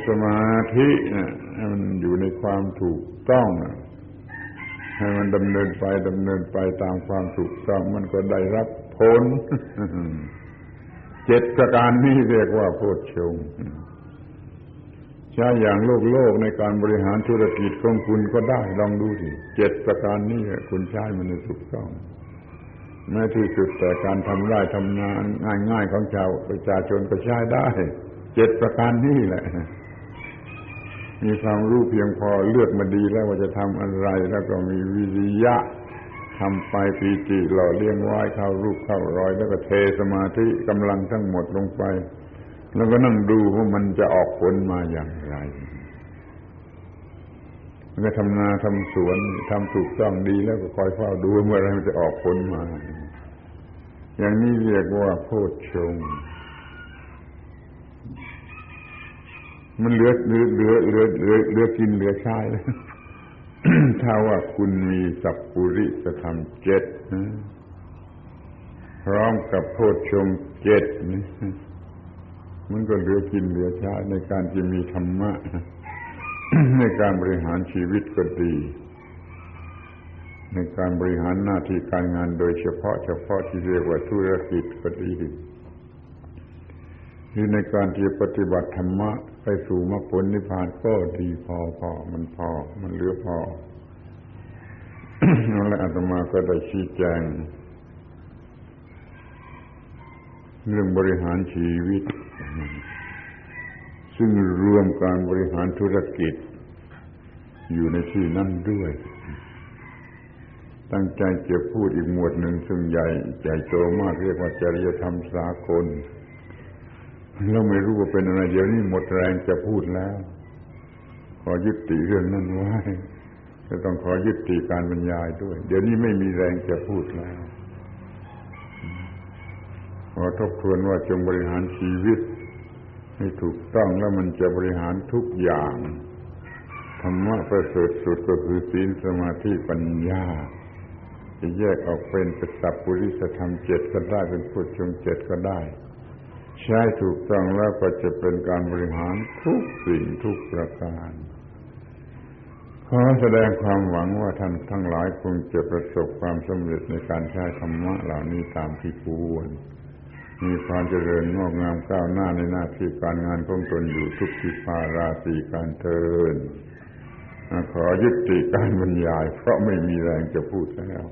สมาธินะให้มันอยู่ในความถูกต้องให้มันดำเนินไปดำเนินไปตามความถูกต้องมันก็ได้รับผล เจ็ดประการนี้เรียกว่าโพชฌงใช้อย่างโลกโลกในการบริหารธุรกิจของคุณก็ได้ลองดูสิเจ็ดประการนี้คุณใช้มันถูกต้องแม้ที่สุดแต่การทำไร่ทำนาง่ายๆของชาวประชาชนก็ใช้ได้เจ็ดประการนี้แหละ มีความรู้เพียงพอเลือกมาดีแล้วว่าจะทำอะไรแล้วก็มีวิริยะ ทำไปปีติหล่อเลี้ยงไว้เข้ารูปเข้ารอย แล้วก็เทสมาธิกำลังทั้งหมดลงไป แล้วก็นั่งดูว่ามันจะออกผลมาอย่างไรมันก็ทำนาทำสวนทำถูกต้องดีแล้วก็คอยเฝ้าดูเมื่อไรมันจะออกผลมา อย่างนี้เรียกว่าโพชฌงมันเหลือเหลือเหลือเหลือเหลือเหลือกินเหลือใช้แล้ว ถ้าว่าคุณมีสัพปุริสธรรมเจ็ดพร้อมกับโพชฌงเจ็ดมันก็เหลือกินเหลือใช้ในการที่มีธรรมะ ในการบริหารชีวิตก็ดี ในการบริหารหน้าที่การงานโดยเฉพาะเฉพาะที่เรียกว่าธุรกิจก็ดี หรือในการที่ปฏิบัติธรรมะไปสู่มรรคผลนิพพานก็ดีพอพอมันพอ มันเหลือพอนั่นแหละอาตมาก็ได้ชี้แจง เรื่องบริหารชีวิต ซึ่งรวมการบริหารธุรกิจ อยู่ในที่นั่นด้วย ตั้งใจจะพูดอีกหมวดหนึ่งซึ่งใหญ่ใหญ่โตมากเรียกว่าจริยธรรมสากล เราไม่รู้ว่าเป็นอะไรเดี๋ยวนี้หมดแรงจะพูดแล้ว ขอยุติเรื่องนั้นไว้จะต้องขอยุติการบรรยายด้วย เดี๋ยวนี้ไม่มีแรงจะพูดแล้วขอทบทวนว่าจงบริหารชีวิต ให้ถูกต้องแล้วมันจะบริหารทุกอย่างธรรมะประเสริฐสุดก็คือศีลสมาธิปัญญา จะแยกออกเป็นปสัพปุริสธรรมเจ็ดก็ได้เป็นพุทธชงเจ็ดก็ได้ ใช้ถูกต้องแล้วก็จะเป็นการบริหารทุกสิ่งทุกประการขอแสดงความหวังว่าท่านทั้งหลายคงจะประสบความสำเร็จในการใช้ธรรมะเหล่านี้ตามที่ควร มีความเจริญงอกงามก้าวหน้าในหน้าที่การงานของตนอยู่ทุกทิพาราศีการเทินขอยุติการบรรยายเพราะไม่มีแรงจะพูดแล้ว